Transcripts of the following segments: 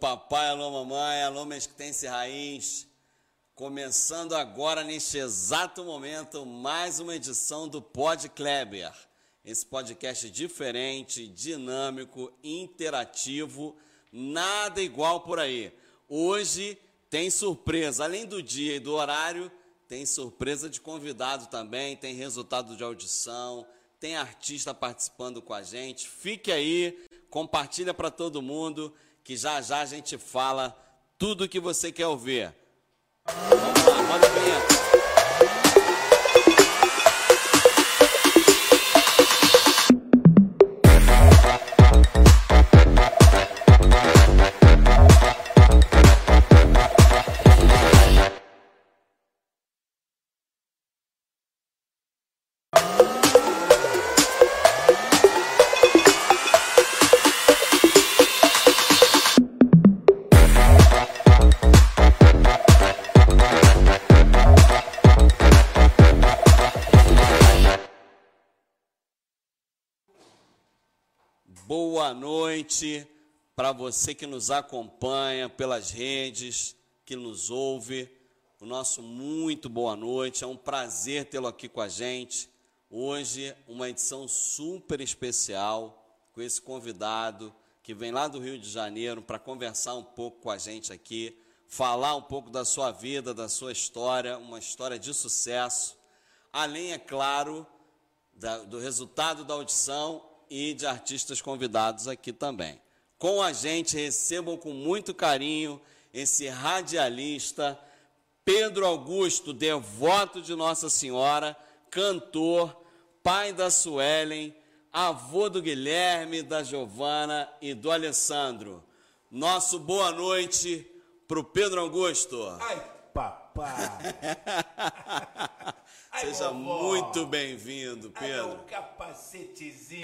Papai, alô mamãe, alô mesquitense raiz. Começando agora, neste exato momento, mais uma edição do Pod Kleber. Esse podcast diferente, dinâmico, interativo, nada igual por aí. Hoje tem surpresa, além do dia e do horário, tem surpresa de convidado também, tem resultado de audição, tem artista participando com a gente. Fique aí, compartilha para todo mundo que já já a gente fala tudo o que você quer ouvir. Vamos lá, roda a vinheta. Boa noite para você que nos acompanha pelas redes, que nos ouve. O nosso muito boa noite. É um prazer tê-lo aqui com a gente. Hoje, uma edição super especial com esse convidado que vem lá do Rio de Janeiro para conversar um pouco com a gente aqui, falar um pouco da sua vida, da sua história, uma história de sucesso. Além, é claro, da, do resultado da audição e de artistas convidados aqui também. Com a gente, recebam com muito carinho esse radialista Pedro Augusto, devoto de Nossa Senhora, cantor, pai da Suelen, avô do Guilherme, da Giovana e do Alessandro. Nosso boa noite para o Pedro Augusto. Ai, papai! Ai, Seja vovó. muito bem-vindo, Pedro. Ai, capacetezinho.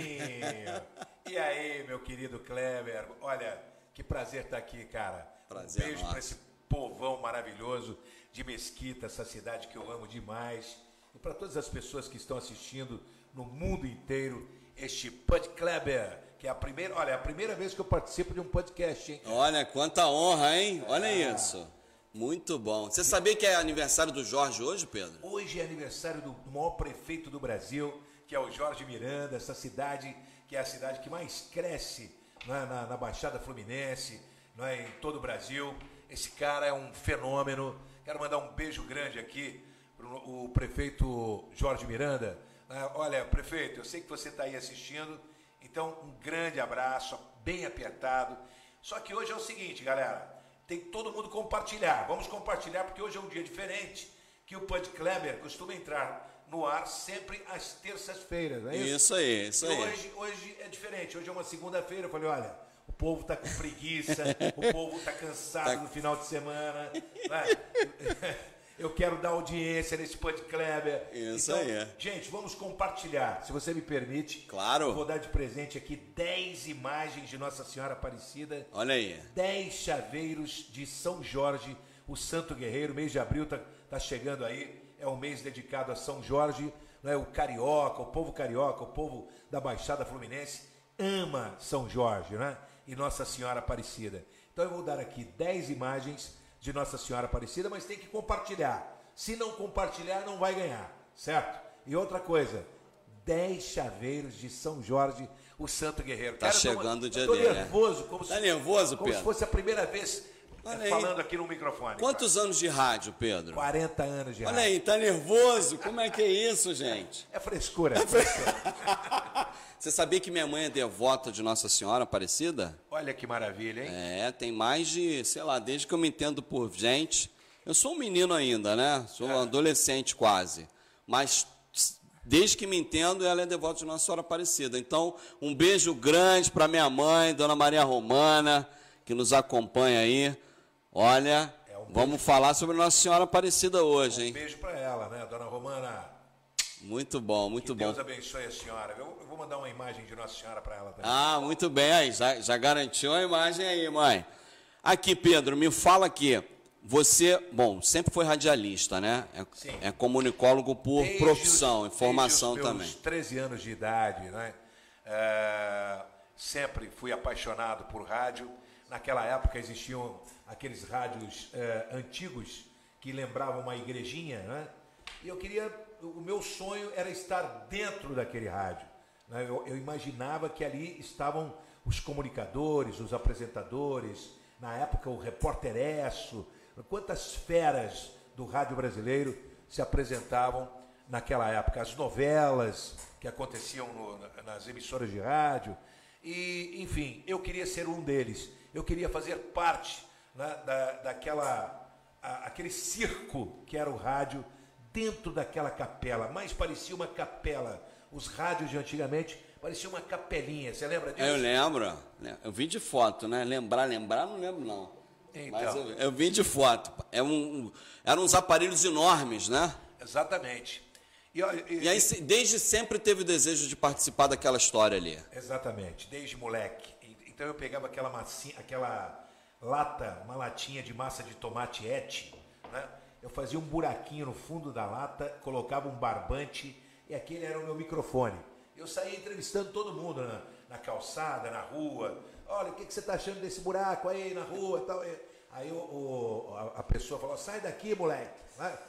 e aí, meu querido Kleber? Olha, que prazer estar aqui, cara. Prazer. Um beijo para esse povão maravilhoso de Mesquita, essa cidade que eu amo demais. E para todas as pessoas que estão assistindo no mundo inteiro este Pod Kleber, que é a primeira, olha, é a primeira vez que eu participo de um podcast, hein? Olha, quanta honra, hein? Olha ah. isso. Muito bom. Você sabia que é aniversário do Jorge hoje, Pedro? Hoje é aniversário do maior prefeito do Brasil, que é o Jorge Miranda, essa cidade que é a cidade que mais cresce é, na, na, Baixada Fluminense, não é, em todo o Brasil. Esse cara é um fenômeno. Quero mandar um beijo grande aqui para o prefeito Jorge Miranda. É, olha, prefeito, eu sei que você está aí assistindo, então um grande abraço, bem apertado. Só que hoje é o seguinte, galera tem que todo mundo compartilhar. Vamos compartilhar porque hoje é um dia diferente que o Pud Kleber costuma entrar no ar sempre às terças-feiras, é isso? Isso aí, isso aí. Hoje, hoje é diferente. Hoje é uma segunda-feira. Eu falei, olha, o povo está com preguiça, o povo está cansado tá... no final de semana. Né? Eu quero dar audiência nesse Pod Kleber. Isso então, aí. Gente, vamos compartilhar. Se você me permite. Claro. Vou dar de presente aqui 10 imagens de Nossa Senhora Aparecida. Olha aí. 10 chaveiros de São Jorge, o Santo Guerreiro. Mês de abril tá, tá chegando aí. É um mês dedicado a São Jorge. Né? O carioca, o povo carioca, o povo da Baixada Fluminense ama São Jorge, né? E Nossa Senhora Aparecida. Então eu vou dar aqui 10 imagens de Nossa Senhora Aparecida, mas tem que compartilhar. Se não compartilhar, não vai ganhar, certo? E outra coisa, 10 chaveiros de São Jorge, o Santo Guerreiro. Tá Cara, chegando o dia dele. Tô nervoso, como, tá se, nervoso, como se fosse a primeira vez Olha falando aí. aqui no microfone. Quantos cara. anos de rádio, Pedro? 40 anos de Olha rádio. Olha aí, tá nervoso? Como é que é isso, gente? É, é frescura. É frescura. Você sabia que minha mãe é devota de Nossa Senhora Aparecida? Olha que maravilha, hein? É, tem mais de, sei lá, desde que eu me entendo por gente. Eu sou um menino ainda, né? Sou é. um adolescente quase. Mas desde que me entendo, ela é devota de Nossa Senhora Aparecida. Então, um beijo grande para minha mãe, Dona Maria Romana, que nos acompanha aí. Olha, é um vamos falar sobre Nossa Senhora Aparecida hoje, um hein? Um beijo para ela, né, Dona Romana? Muito bom, muito que bom. Deus abençoe a senhora. Eu, eu, vou mandar uma imagem de Nossa Senhora para ela também. Ah, muito bem. Aí, já, já garantiu a imagem aí, mãe. Aqui, Pedro, me fala aqui. Você, bom, sempre foi radialista, né? É, Sim. é comunicólogo por desde profissão os, e formação desde os também. 13 anos de idade, né? É, sempre fui apaixonado por rádio. Naquela época existiam aqueles rádios eh, antigos que lembravam uma igrejinha, né? E eu queria, o meu sonho era estar dentro daquele rádio. Né? Eu, eu imaginava que ali estavam os comunicadores, os apresentadores, na época o repórter Esso, quantas feras do rádio brasileiro se apresentavam naquela época, as novelas que aconteciam no, nas emissoras de rádio, e enfim, eu queria ser um deles, eu queria fazer parte né, da, daquela, a, aquele circo que era o rádio dentro daquela capela, mais parecia uma capela, os rádios de antigamente parecia uma capelinha, você lembra disso? Eu lembro, eu vi de foto, né? Lembrar, lembrar, não lembro não. Então. Mas eu, eu vi de foto. É um, eram uns aparelhos enormes, né? Exatamente. E, e, e, aí, desde sempre teve o desejo de participar daquela história ali. Exatamente, desde moleque. Então eu pegava aquela massinha, aquela lata, uma latinha de massa de tomate ete, né? Eu fazia um buraquinho no fundo da lata, colocava um barbante e aquele era o meu microfone. Eu saía entrevistando todo mundo na, na calçada, na rua. Olha, o que, que você está achando desse buraco aí na rua e tal. Aí o, o, a, pessoa falou, sai daqui, moleque.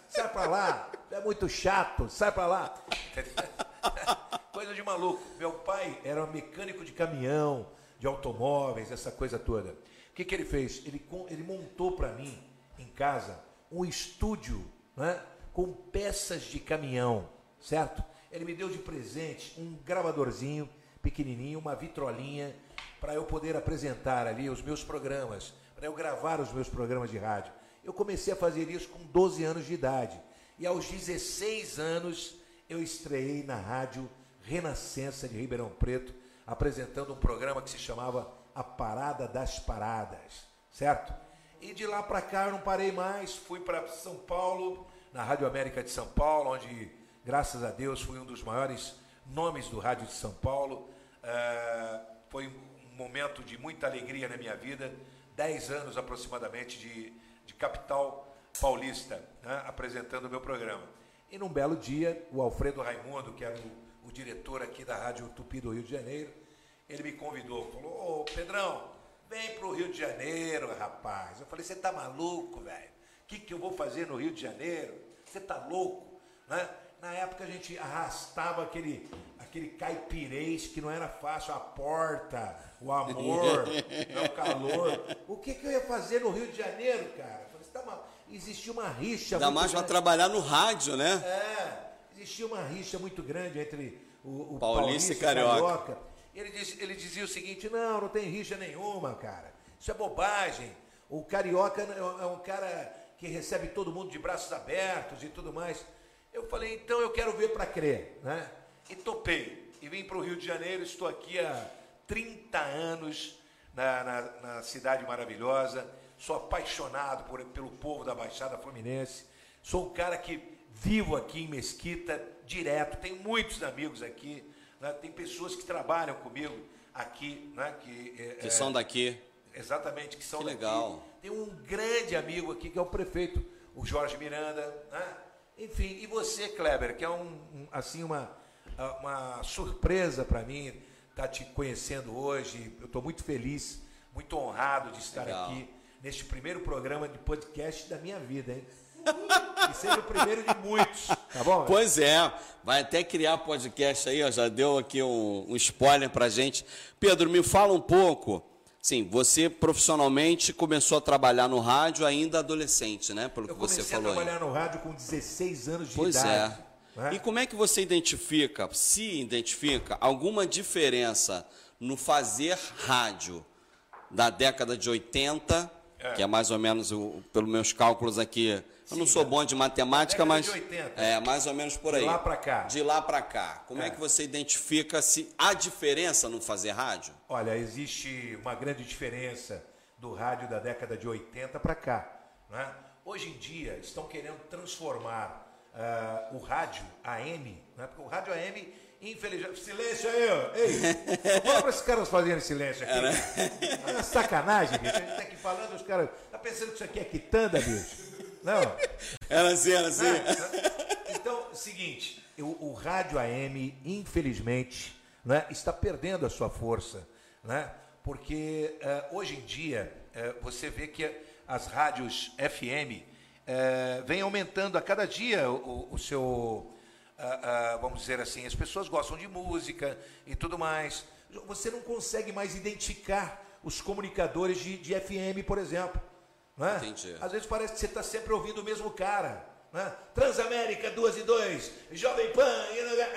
Sai para lá. É muito chato, sai para lá. coisa de maluco. Meu pai era mecânico de caminhão, de automóveis, essa coisa toda. O que, que ele fez? Ele, ele montou para mim, em casa, um estúdio né, com peças de caminhão, certo? Ele me deu de presente um gravadorzinho pequenininho, uma vitrolinha, para eu poder apresentar ali os meus programas, para eu gravar os meus programas de rádio. Eu comecei a fazer isso com 12 anos de idade. E aos 16 anos eu estreiei na rádio Renascença de Ribeirão Preto, apresentando um programa que se chamava A Parada das Paradas, certo? E de lá para cá eu não parei mais, fui para São Paulo, na Rádio América de São Paulo, onde graças a Deus, fui um dos maiores nomes do rádio de São Paulo. Uh, foi um momento de muita alegria na minha vida. Dez anos aproximadamente de, de capital paulista, né, apresentando o meu programa. E num belo dia, o Alfredo Raimundo, que era o, o diretor aqui da Rádio Tupi do Rio de Janeiro, ele me convidou, falou, ô Pedrão, vem para o Rio de Janeiro, rapaz. Eu falei, você tá maluco, velho? O que, que eu vou fazer no Rio de Janeiro? Você tá louco? Né? Na época a gente arrastava aquele, aquele caipirês que não era fácil, a porta, o amor, o calor. O que, que eu ia fazer no Rio de Janeiro, cara? Falei, tá uma, existia uma rixa. Ainda mais para trabalhar no rádio, né? É, existia uma rixa muito grande entre o, o Paulista, e Carioca. Carioca. Ele, diz, ele dizia o seguinte: não, não tem rixa nenhuma, cara. Isso é bobagem. O Carioca é, é um cara que recebe todo mundo de braços abertos e tudo mais. Eu falei, então eu quero ver para crer, né? E topei. E vim para o Rio de Janeiro, estou aqui há 30 anos na, na, na cidade maravilhosa. Sou apaixonado por, pelo povo da Baixada Fluminense. Sou um cara que vivo aqui em Mesquita direto. Tenho muitos amigos aqui. Né? Tem pessoas que trabalham comigo aqui, né? que, é, que são daqui. Exatamente, que são que daqui. legal. Tem um grande amigo aqui que é o prefeito, o Jorge Miranda, né? Enfim, e você, Kleber, que é um, um assim uma, uma surpresa para mim estar tá te conhecendo hoje. Eu estou muito feliz, muito honrado de estar Legal. aqui neste primeiro programa de podcast da minha vida, hein? E seja o primeiro de muitos, tá bom? Pois é, vai até criar podcast aí, ó, já deu aqui um, um spoiler pra gente. Pedro, me fala um pouco Sim, você profissionalmente começou a trabalhar no rádio ainda adolescente, né? Pelo que você falou. Eu comecei a trabalhar aí. no rádio com 16 anos de pois idade. Pois é. Né? E como é que você identifica, se identifica, alguma diferença no fazer rádio da década de 80, é. que é mais ou menos, pelos meus cálculos aqui, eu não sou bom de matemática, mas. De 80. É, mais ou menos por aí. De lá para cá. De lá para cá. Como é. é. que você identifica se há diferença no fazer rádio? Olha, existe uma grande diferença do rádio da década de 80 para cá. Né? Hoje em dia estão querendo transformar uh, o rádio AM, né? porque o rádio AM, infelizmente. Silêncio aí, ó. Ei, para esses caras fazerem silêncio aqui. É, né? É sacanagem, bicho. A gente está aqui falando, os caras. Tá pensando que isso aqui é quitanda, bicho? Não. Era assim, era assim. Então, seguinte, o, o, rádio AM, infelizmente, né, está perdendo a sua força, né? Porque uh, hoje em dia uh, você vê que as rádios FM uh, vêm aumentando a cada dia o, o seu. vamos dizer assim, as pessoas gostam de música e tudo mais. Você não consegue mais identificar os comunicadores de, de FM, por exemplo. Não é? Entendi. Às vezes parece que você está sempre ouvindo o mesmo cara. Né? Transamérica 2 e 2, Jovem Pan,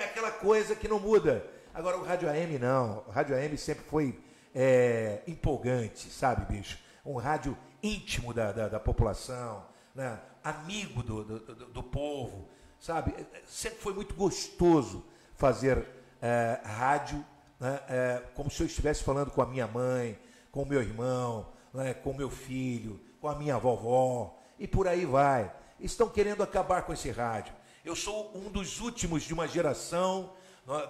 aquela coisa que não muda. Agora o Rádio AM não. O Rádio AM sempre foi é, empolgante, sabe, bicho? Um rádio íntimo da, da, da população, né? amigo do, do, do, do, povo, sabe? Sempre foi muito gostoso fazer é, rádio né? é, como se eu estivesse falando com a minha mãe, com o meu irmão, né? com o meu filho, com a minha vovó, e por aí vai. Estão querendo acabar com esse rádio. Eu sou um dos últimos de uma geração,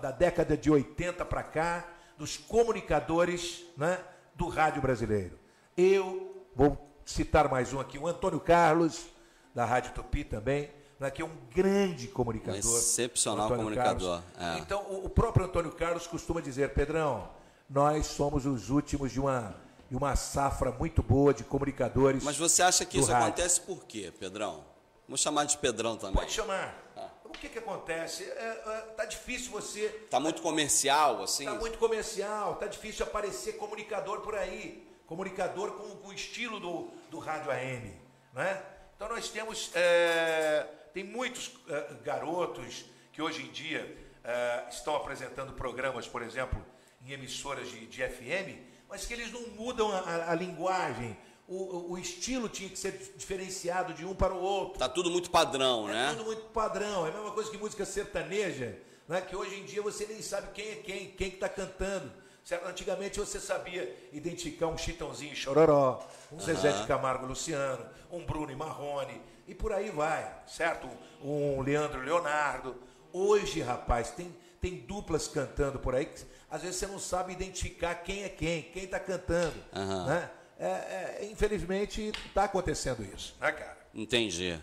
da década de 80 para cá, dos comunicadores né, do rádio brasileiro. Eu vou citar mais um aqui, o Antônio Carlos, da Rádio Tupi também, né, que é um grande comunicador. Um excepcional comunicador. É. Então, o próprio Antônio Carlos costuma dizer, Pedrão, nós somos os últimos de uma e uma safra muito boa de comunicadores. Mas você acha que isso rádio. acontece por quê, Pedrão? Vamos chamar de Pedrão também. Pode chamar. Ah. O que, que acontece? É, é, tá difícil você. Tá muito comercial, assim? Tá muito comercial, tá difícil aparecer comunicador por aí. Comunicador com, com o estilo do, do rádio AM. Né? Então nós temos. É, tem muitos é, garotos que hoje em dia é, estão apresentando programas, por exemplo, em emissoras de, de FM, mas que eles não mudam a, a, linguagem, o, o, estilo tinha que ser diferenciado de um para o outro. Tá tudo muito padrão, é né? Tudo muito padrão. É a mesma coisa que música sertaneja, né? que hoje em dia você nem sabe quem é quem, quem está cantando. Certo? Antigamente você sabia identificar um Chitãozinho Chororó, um uhum. Zezé de Camargo Luciano, um Bruno e Marrone, e por aí vai, certo? Um Leandro Leonardo. Hoje, rapaz, tem, tem duplas cantando por aí que às vezes você não sabe identificar quem é quem, quem está cantando. Uhum. Né? É, é, infelizmente, está acontecendo isso, né, cara? Entendi.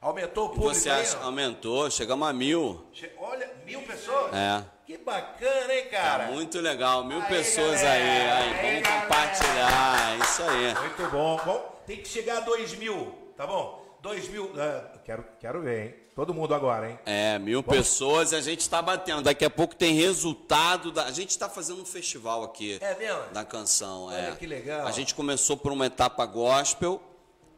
Aumentou o público? você acha, aí, aumentou, chegamos a mil. Olha, mil pessoas? É. Que bacana, hein, cara? Tá muito legal, mil aí, pessoas galera, aí. aí. Vamos galera. compartilhar, é isso aí. Muito bom. Bom, tem que chegar a dois mil, tá bom? Dois mil. Uh, quero, quero ver, hein? Todo mundo agora, hein? É, mil Vamos. pessoas e a gente está batendo. Daqui a pouco tem resultado. Da... A gente está fazendo um festival aqui é mesmo? da canção. Olha é. que legal. A gente começou por uma etapa gospel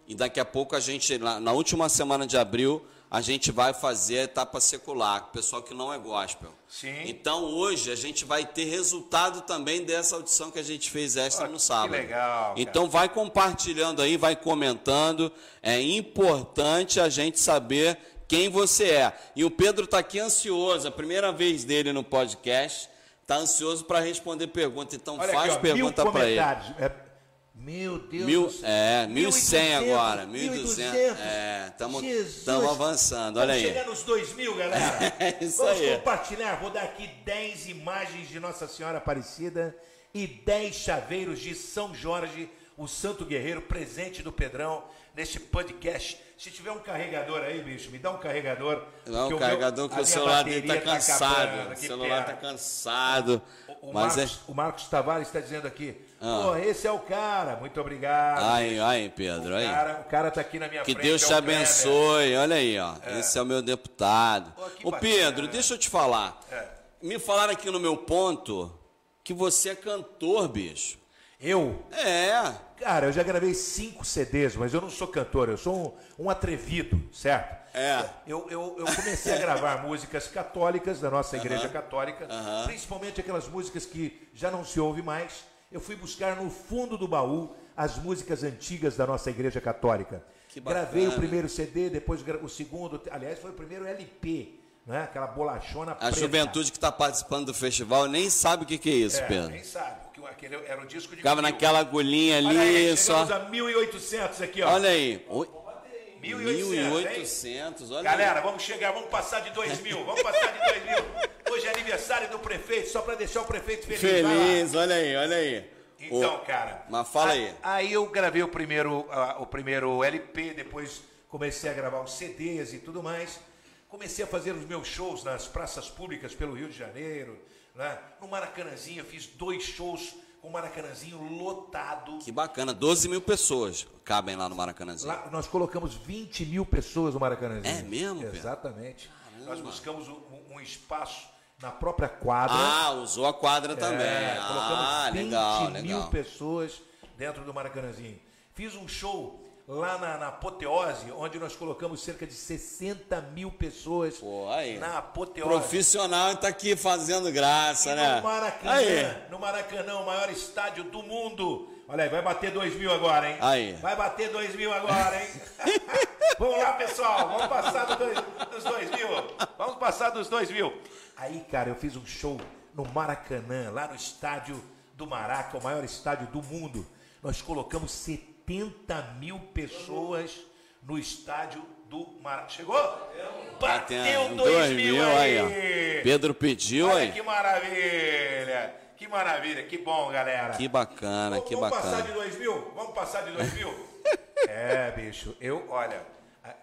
e daqui a pouco a gente, na última semana de abril, a gente vai fazer a etapa secular, pessoal que não é gospel. Sim. Então hoje a gente vai ter resultado também dessa audição que a gente fez extra oh, no sábado. Que legal. Cara. Então vai compartilhando aí, vai comentando. É importante a gente saber quem você é. E o Pedro está aqui ansioso, a primeira vez dele no podcast, está ansioso para responder pergunta. Então Olha faz aqui, ó, pergunta para ele. É, meu Deus mil, do céu. É, 1.100 agora, 1.200. É, estamos avançando, olha aí. chegando nos 2 mil, galera. É, isso Vamos aí. compartilhar, vou dar aqui 10 imagens de Nossa Senhora Aparecida e 10 chaveiros de São Jorge, o Santo Guerreiro, presente do Pedrão, neste podcast se tiver um carregador aí, bicho, me dá um carregador. Não, um carregador que o celular dele está tá cansado. o celular está cansado. O, o, mas Marcos, é... o Marcos Tavares está dizendo aqui. Ah. esse é o cara. Muito obrigado. Ai, ai, Pedro. O aí. Cara, o cara tá aqui na minha que frente. Que Deus é te abençoe. Olha aí, ó. É. Esse é o meu deputado. Ô, Pedro, né? deixa eu te falar. É. Me falaram aqui no meu ponto que você é cantor, bicho. Eu? É. Cara, eu já gravei cinco CDs, mas eu não sou cantor, eu sou um, um atrevido, certo? É. Eu, eu, eu comecei a gravar músicas católicas da nossa igreja uh -huh. católica, uh -huh. principalmente aquelas músicas que já não se ouve mais. Eu fui buscar no fundo do baú as músicas antigas da nossa igreja católica. Gravei o primeiro CD, depois o segundo, aliás, foi o primeiro LP né? Aquela bolachona A preta. juventude que está participando do festival nem sabe o que, que é isso, é, Pedro. Nem sabe, aquele era o disco de Ficava naquela agulhinha ali, aí, só... a 1.800 aqui, ó. Olha aí. 1.800, olha Galera, aí. vamos chegar, vamos passar de 2 mil, vamos passar de 2 mil. Hoje é aniversário do prefeito, só para deixar o prefeito feliz. Feliz, olha aí, olha aí. Então, cara. Mas fala aí. Aí eu gravei o primeiro, uh, o primeiro LP, depois comecei a gravar os CDs e tudo mais comecei a fazer os meus shows nas praças públicas pelo Rio de Janeiro, né? no Maracanãzinho, fiz dois shows com o Maracanãzinho lotado. Que bacana, 12 mil pessoas cabem lá no Maracanãzinho. Lá nós colocamos 20 mil pessoas no Maracanãzinho. É mesmo, Pedro? Exatamente. Nós buscamos um, um espaço na própria quadra. Ah, usou a quadra também. É, ah, colocamos 20 legal, mil legal. pessoas dentro do Maracanãzinho. Fiz um show lá na, na Apoteose, onde nós colocamos cerca de 60 mil pessoas Pô, aí. na Apoteose. Profissional tá aqui fazendo graça, E né? no Maracanã, Aí. no Maracanã, o maior estádio do mundo. Olha aí, vai bater 2 mil agora, hein? Aí. Vai bater 2 mil agora, hein? vamos lá, pessoal, vamos passar do dois- dos 2 mil. Vamos passar dos 2 mil. Aí, cara, eu fiz um show no Maracanã, lá no estádio do Maraca, o maior estádio do mundo. Nós colocamos 70 mil pessoas no estádio do Maraca. Chegou? Bateu Batendo 2 dois mil, mil aí, aí. Pedro pediu Olha aí. que maravilha! Que maravilha, que bom, galera. Que bacana, vamos, que vamos bacana. passar de 2 mil? Vamos passar de 2 mil? é, bicho, eu, olha,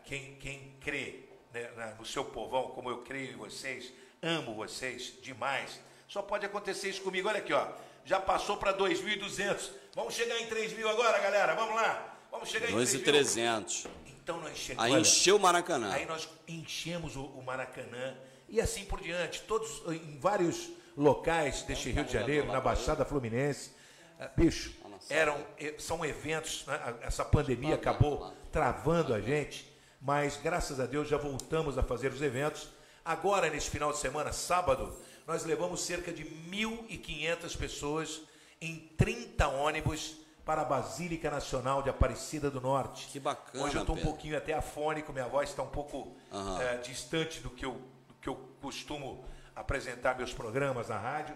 quem, quem crê né, no seu povão, como eu creio em vocês, amo vocês demais, só pode acontecer isso comigo. Olha aqui, ó, já passou para 2.200. Vamos chegar em 3 mil agora, galera, vamos lá. Vamos chegar em 3 mil. 2,300. Então nós chegamos. Aí encheu o Maracanã. Aí nós enchemos o, o Maracanã e assim por diante, todos em vários locais deste Rio de Janeiro, na Baixada Fluminense. Ah, Bicho, eram, eh, são eventos, né? Essa pandemia acabou travando a gente, mas graças a Deus já voltamos a fazer os eventos. Agora, nesse final de semana, sábado, nós levamos cerca de 1.500 pessoas em 30 ônibus para a Basílica Nacional de Aparecida do Norte. Que bacana, Hoje eu estou um pouquinho até afônico, minha voz está um pouco Aham. eh, distante do que, eu, do que eu costumo apresentar meus programas na rádio.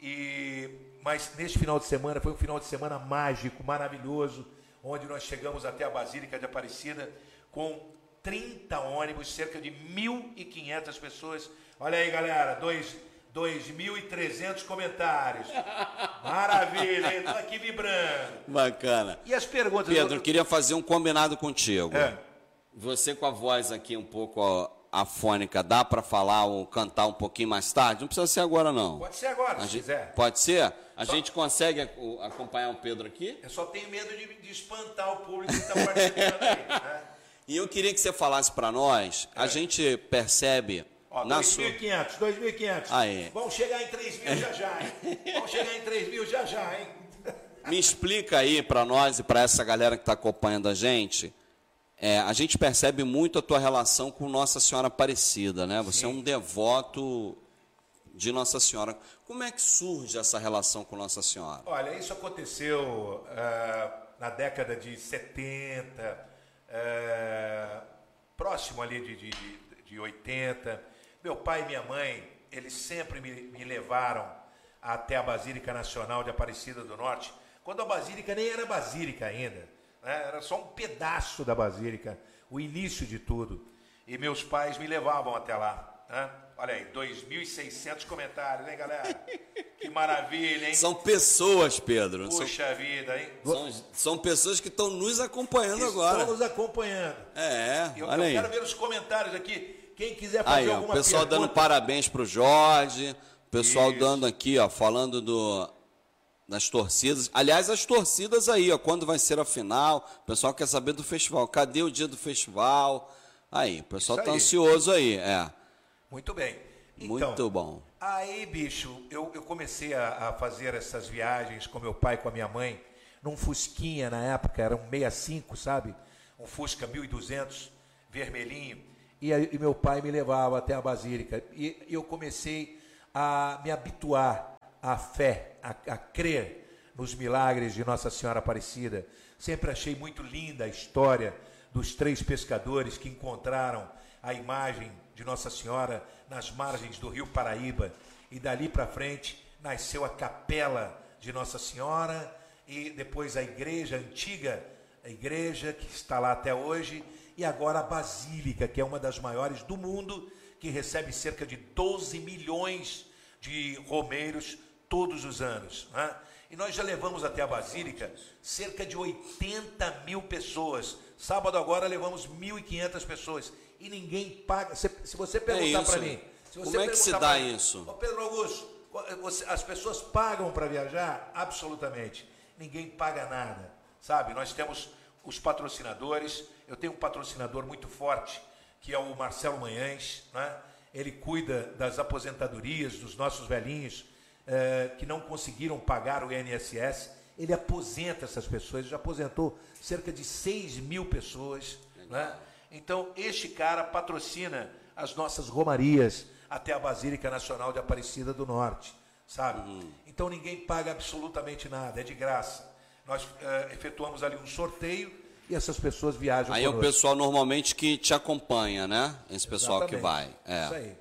E, mas neste final de semana foi um final de semana mágico, maravilhoso, onde nós chegamos até a Basílica de Aparecida com 30 ônibus, cerca de 1.500 pessoas. Olha aí, galera, dois- 2.300 comentários. Maravilha, estou aqui vibrando. Bacana. E as perguntas? Pedro, Eu- queria fazer um combinado contigo. É. Você com a voz aqui um pouco afônica, dá para falar ou cantar um pouquinho mais tarde? Não precisa ser agora, não. Pode ser agora, A se gente- quiser. Pode ser? A Só- gente consegue acompanhar o Pedro aqui? Eu só tenho medo de, de espantar o público que está participando aí. Né? E eu queria que você falasse para nós, a gente percebe É. Ó, na sua... 2.500, 2.500. Aí. Vamos chegar em 3 mil já já, hein? Vamos chegar em 3 mil já já, hein? Me explica aí para nós e para essa galera que está acompanhando a gente. é, a gente percebe muito a tua relação com Nossa Senhora Aparecida, né? Você é um devoto de Nossa Senhora. Como é que surge essa relação com Nossa Senhora? Olha, isso aconteceu ah, na década de 70, ah, próximo ali de, de, de 80. Meu pai e minha mãe, eles sempre me, me levaram até a Basílica Nacional de Aparecida do Norte, quando a Basílica nem era Basílica ainda, né? era só um pedaço da Basílica, o início de tudo. E meus pais me levavam até lá. Né? Olha aí, 2.600 comentários, hein, galera? Que maravilha, hein? São pessoas, Pedro. São, Puxa vida, hein? são, são pessoas que estão nos acompanhando agora. Estão nos acompanhando. É, Eu, olha eu aí. quero ver os comentários aqui. Quem quiser fazer Aí, ó, o alguma pessoal pergunta. dando parabéns pro Jorge, o pessoal Isso. dando aqui, ó, falando do das torcidas. Aliás, as torcidas aí, ó, quando vai ser a final, o pessoal quer saber do festival. Cadê o dia do festival? Aí, o pessoal Isso tá aí. ansioso aí, é. Muito bem. Então, Muito bom. Aí, bicho, eu, eu comecei a, a fazer essas viagens com meu pai com a minha mãe, num Fusquinha na época, era um 65, sabe? Um Fusca 1200, vermelhinho. E, aí- e meu pai me levava até a Basílica. E eu comecei a me habituar à fé, a, a crer nos milagres de Nossa Senhora Aparecida. Sempre achei muito linda a história dos três pescadores que encontraram a imagem de Nossa Senhora nas margens do rio Paraíba. E dali para frente nasceu a capela de Nossa Senhora e depois a igreja antiga, a igreja que está lá até hoje, e agora a Basílica, que é uma das maiores do mundo, que recebe cerca de 12 milhões de romeiros todos os anos. né? E nós já levamos até a Basílica cerca de 80 mil pessoas. Sábado agora levamos 1.500 pessoas. E ninguém paga. Se, se você perguntar isso. para mim. Como é que se dá mim, isso? Pedro Augusto, você- as pessoas pagam para viajar? Absolutamente. Ninguém paga nada, sabe? Nós temos os patrocinadores. Eu tenho um patrocinador muito forte, que é o Marcelo Manhães, né? Ele cuida das aposentadorias dos nossos velhinhos eh, que não conseguiram pagar o INSS. Ele aposenta essas pessoas, já aposentou cerca de 6 mil pessoas. Né? Então, este cara patrocina as nossas romarias até a Basílica Nacional de Aparecida do Norte, sabe? Então, ninguém paga absolutamente nada, é de graça. Nós eh, efetuamos ali um sorteio e essas pessoas viajam Aí é o pessoal normalmente que te acompanha, né? Esse pessoal que vai. É. Isso aí.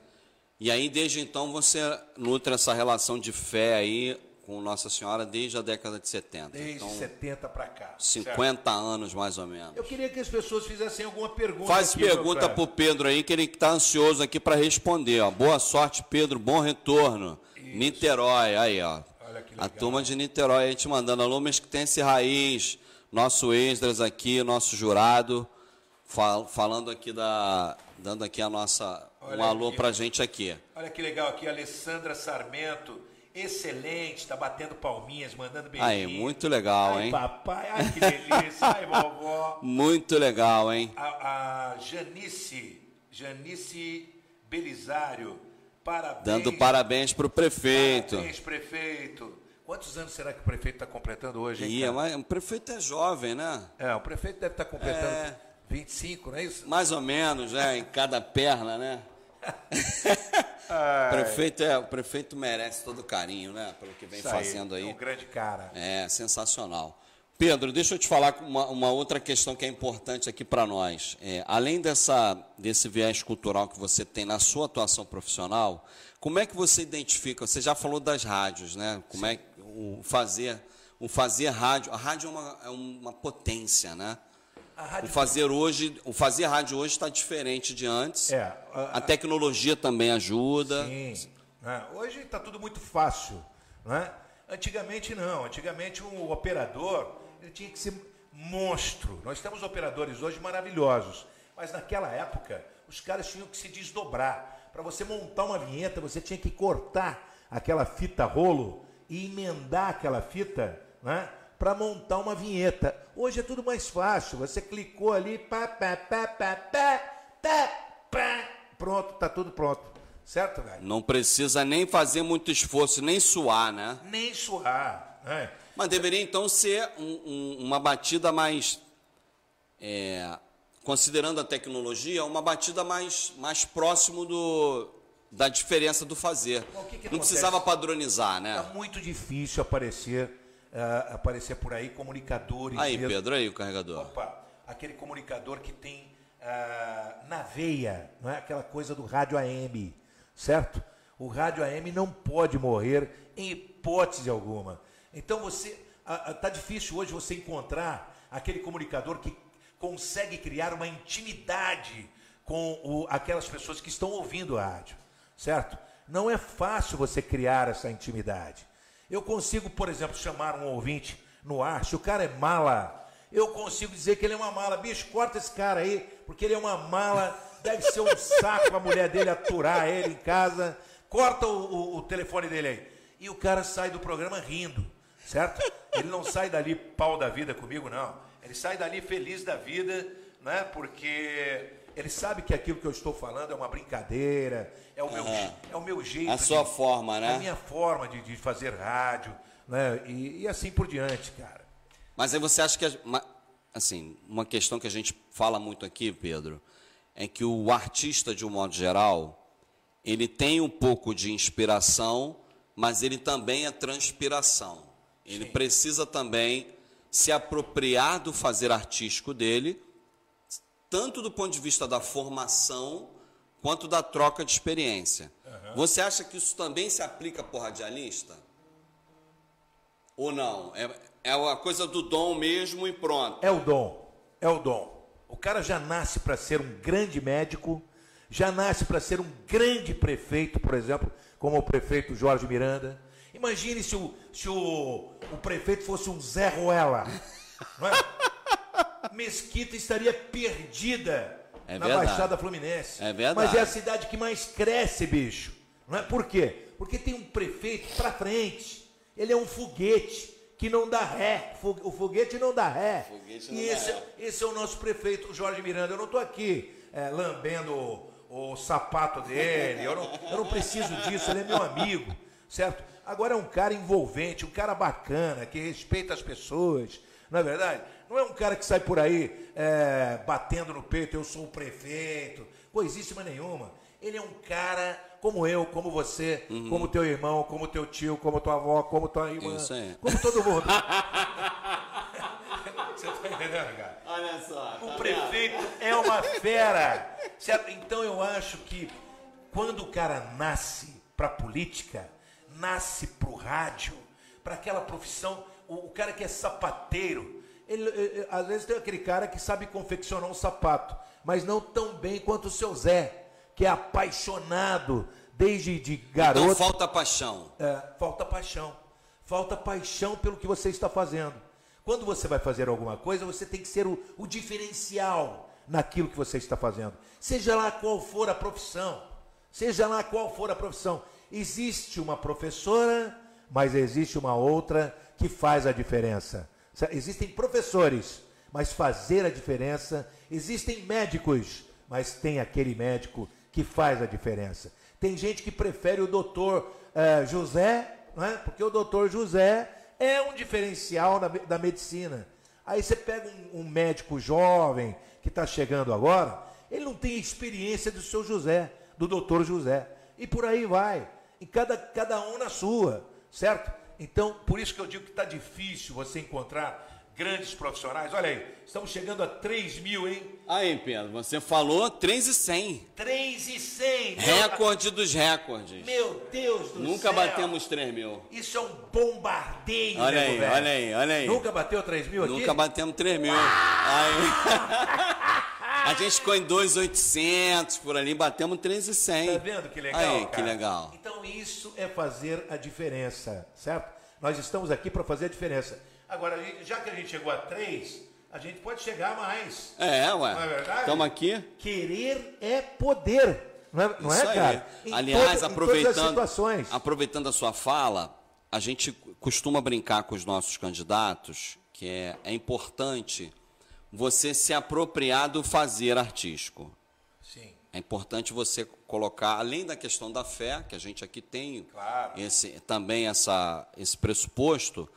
E aí, desde então, você nutre essa relação de fé aí com Nossa Senhora desde a década de 70. Desde então, 70 para cá. certo? 50 anos mais ou menos. Eu queria que as pessoas fizessem alguma pergunta. Faz aqui, pergunta cara. pro Pedro aí, que ele está ansioso aqui para responder. Ó. Boa sorte, Pedro. Bom retorno. Niterói, aí, ó. Olha que A turma de Niterói aí te mandando. Alô, mas que tem esse raiz. Nosso Esdras aqui, nosso jurado, fal- falando aqui da. dando aqui a nossa. um Olha alô aqui. pra gente aqui. Olha que legal aqui, Alessandra Sarmento. Excelente, tá batendo palminhas, mandando beijinho. Aí, muito legal, ai, hein? papai, ai que delícia, ai vovó. Muito legal, hein? A, a Janice, Janice Belisário, parabéns. Dando parabéns pro prefeito. Parabéns, prefeito. Quantos anos será que o prefeito está completando hoje, hein, cara? mas o prefeito é jovem, né? É, o prefeito deve estar completando É. 25, não é isso? Mais ou menos, né? Em cada perna, né? o, prefeito é, o prefeito merece todo o carinho, né? Pelo que vem Isso fazendo É aí. um grande cara. É sensacional. Pedro, deixa eu te falar uma, uma outra questão que é importante aqui para nós. É, além dessa, desse viés cultural que você tem na sua atuação profissional, como é que você identifica? Você já falou das rádios, né? Como é que o fazer, o fazer rádio? A rádio é uma, é uma potência, né? O fazer hoje, o fazer rádio hoje está diferente de antes. É, a- a, tecnologia também ajuda. Sim. né? Hoje está tudo muito fácil. Né? Antigamente não. Antigamente um operador ele tinha que ser monstro. Nós temos operadores hoje maravilhosos. Mas naquela época, os caras tinham que se desdobrar. Para você montar uma vinheta, você tinha que cortar aquela fita rolo e emendar aquela fita né? para montar uma vinheta. Hoje é tudo mais fácil. Você clicou ali, pá, pá, pá, pá, pá, pá, pá, pronto, tá tudo pronto. Certo, velho? Não precisa nem fazer muito esforço, nem suar, né? Nem suar. Né? Mas deveria então ser um- um- uma batida mais. é, considerando a tecnologia, uma batida mais, mais próximo do, da diferença do fazer. Que que Não precisava padronizar, né? Tá muito difícil aparecer, ah, aparecer por aí comunicadores. Aí, mesmo. Pedro, aí o carregador. Opa, aquele comunicador que tem ah, na veia, não é aquela coisa do rádio AM, certo? O rádio AM não pode morrer em hipótese alguma. Então você ah, ah, difícil hoje você encontrar aquele comunicador que consegue criar uma intimidade com o- aquelas pessoas que estão ouvindo a rádio, certo? Não é fácil você criar essa intimidade. Eu consigo, por exemplo, chamar um ouvinte no ar, se o cara é mala, eu consigo dizer que ele é uma mala. Bicho, corta esse cara aí, porque ele é uma mala, deve ser um saco a mulher dele aturar ele em casa. Corta o, o- o telefone dele aí. E o cara sai do programa rindo, certo? Ele não sai dali pau da vida comigo, não. Ele sai dali feliz da vida, né? Porque ele sabe que aquilo que eu estou falando é uma brincadeira, é o meu, é o meu jeito. A sua de- forma, né? A minha forma de, de fazer rádio, né? E, e assim por diante, cara. Mas aí você acha que, assim, uma questão que a gente fala muito aqui, Pedro, é que o artista, de um modo geral, ele tem um pouco de inspiração, mas ele também é transpiração. Ele Sim. precisa também se apropriar do fazer artístico dele, tanto do ponto de vista da formação, quanto da troca de experiência. Você acha que isso também se aplica para o radialista? Ou não? É, é uma coisa do dom mesmo e pronto. É o dom, é o dom. O cara já nasce para ser um grande médico, já nasce para ser um grande prefeito, por exemplo, como o prefeito Jorge Miranda. Imagine se o, se o, o prefeito fosse um Zé Ruela. Não é? Mesquita estaria perdida É na verdade. Baixada Fluminense. É verdade. Mas é a cidade que mais cresce, bicho. Não é? Por quê? Porque tem um prefeito para frente. Ele é um foguete que não dá ré. O foguete não dá ré. Não e dá esse, ré. esse é o nosso prefeito, Jorge Miranda. Eu não estou aqui é, lambendo o, o sapato dele. Eu não, eu não preciso disso. Ele é meu amigo, certo? Agora é um cara envolvente, um cara bacana, que respeita as pessoas. Não é verdade? Não é um cara que sai por aí é, batendo no peito, eu sou o prefeito, coisíssima nenhuma. Ele é um cara como eu, como você, Uhum. como teu irmão, como teu tio, como tua avó, como tua irmã, como todo mundo. Você tá entendendo, cara? Olha só. tá O prefeito é uma fera. Certo? Então eu acho que quando o cara nasce para política, nasce para o rádio, para aquela profissão, o, o cara que é sapateiro, ele, ele- ele- às vezes tem aquele cara que sabe confeccionar um sapato, mas não tão bem quanto o seu Zé, que é apaixonado desde de garoto. Então falta paixão. É, falta paixão. Falta paixão pelo que você está fazendo. Quando você vai fazer alguma coisa, você tem que ser o, o diferencial naquilo que você está fazendo. Seja lá qual for a profissão. Seja lá qual for a profissão. Existe uma professora, mas existe uma outra que faz a diferença. Existem professores, mas fazer a diferença. Existem médicos, mas tem aquele médico que faz a diferença. Tem gente que prefere o doutor eh, José, não é? porque o doutor José é um diferencial me- da medicina. Aí você pega um, um médico jovem que está chegando agora, ele não tem experiência do seu José, do doutor José. E por aí vai. E cada, cada um na sua, certo? Então, por isso que eu digo que está difícil você encontrar grandes profissionais. Olha aí, estamos chegando a 3 mil, hein? Aí, Pedro, você falou 3 e 100. 3 e 100. Meu- Recorde dos recordes. Meu Deus do Nunca céu. batemos 3 mil. Isso é um bombardeio, Olha nego aí, velho. olha aí, olha aí. Nunca bateu 3 mil aqui? Nunca batemos 3 mil. Aí. A gente ficou em 2,800 por ali, batemos 3,100. Tá vendo que legal? Aí, cara? que legal. Então isso é fazer a diferença, certo? Nós estamos aqui para fazer a diferença. Agora, já que a gente chegou a 3, a gente pode chegar a mais. É, ué. Não é verdade? Estamos aqui. Querer é poder. Não é, não é cara? Em Aliás, as aproveitando, situações. aproveitando a sua fala, a gente costuma brincar com os nossos candidatos que é, é importante você se apropriar do fazer artístico. Sim. É importante você colocar, além da questão da fé, que a gente aqui tem Claro. esse, também essa, esse pressuposto,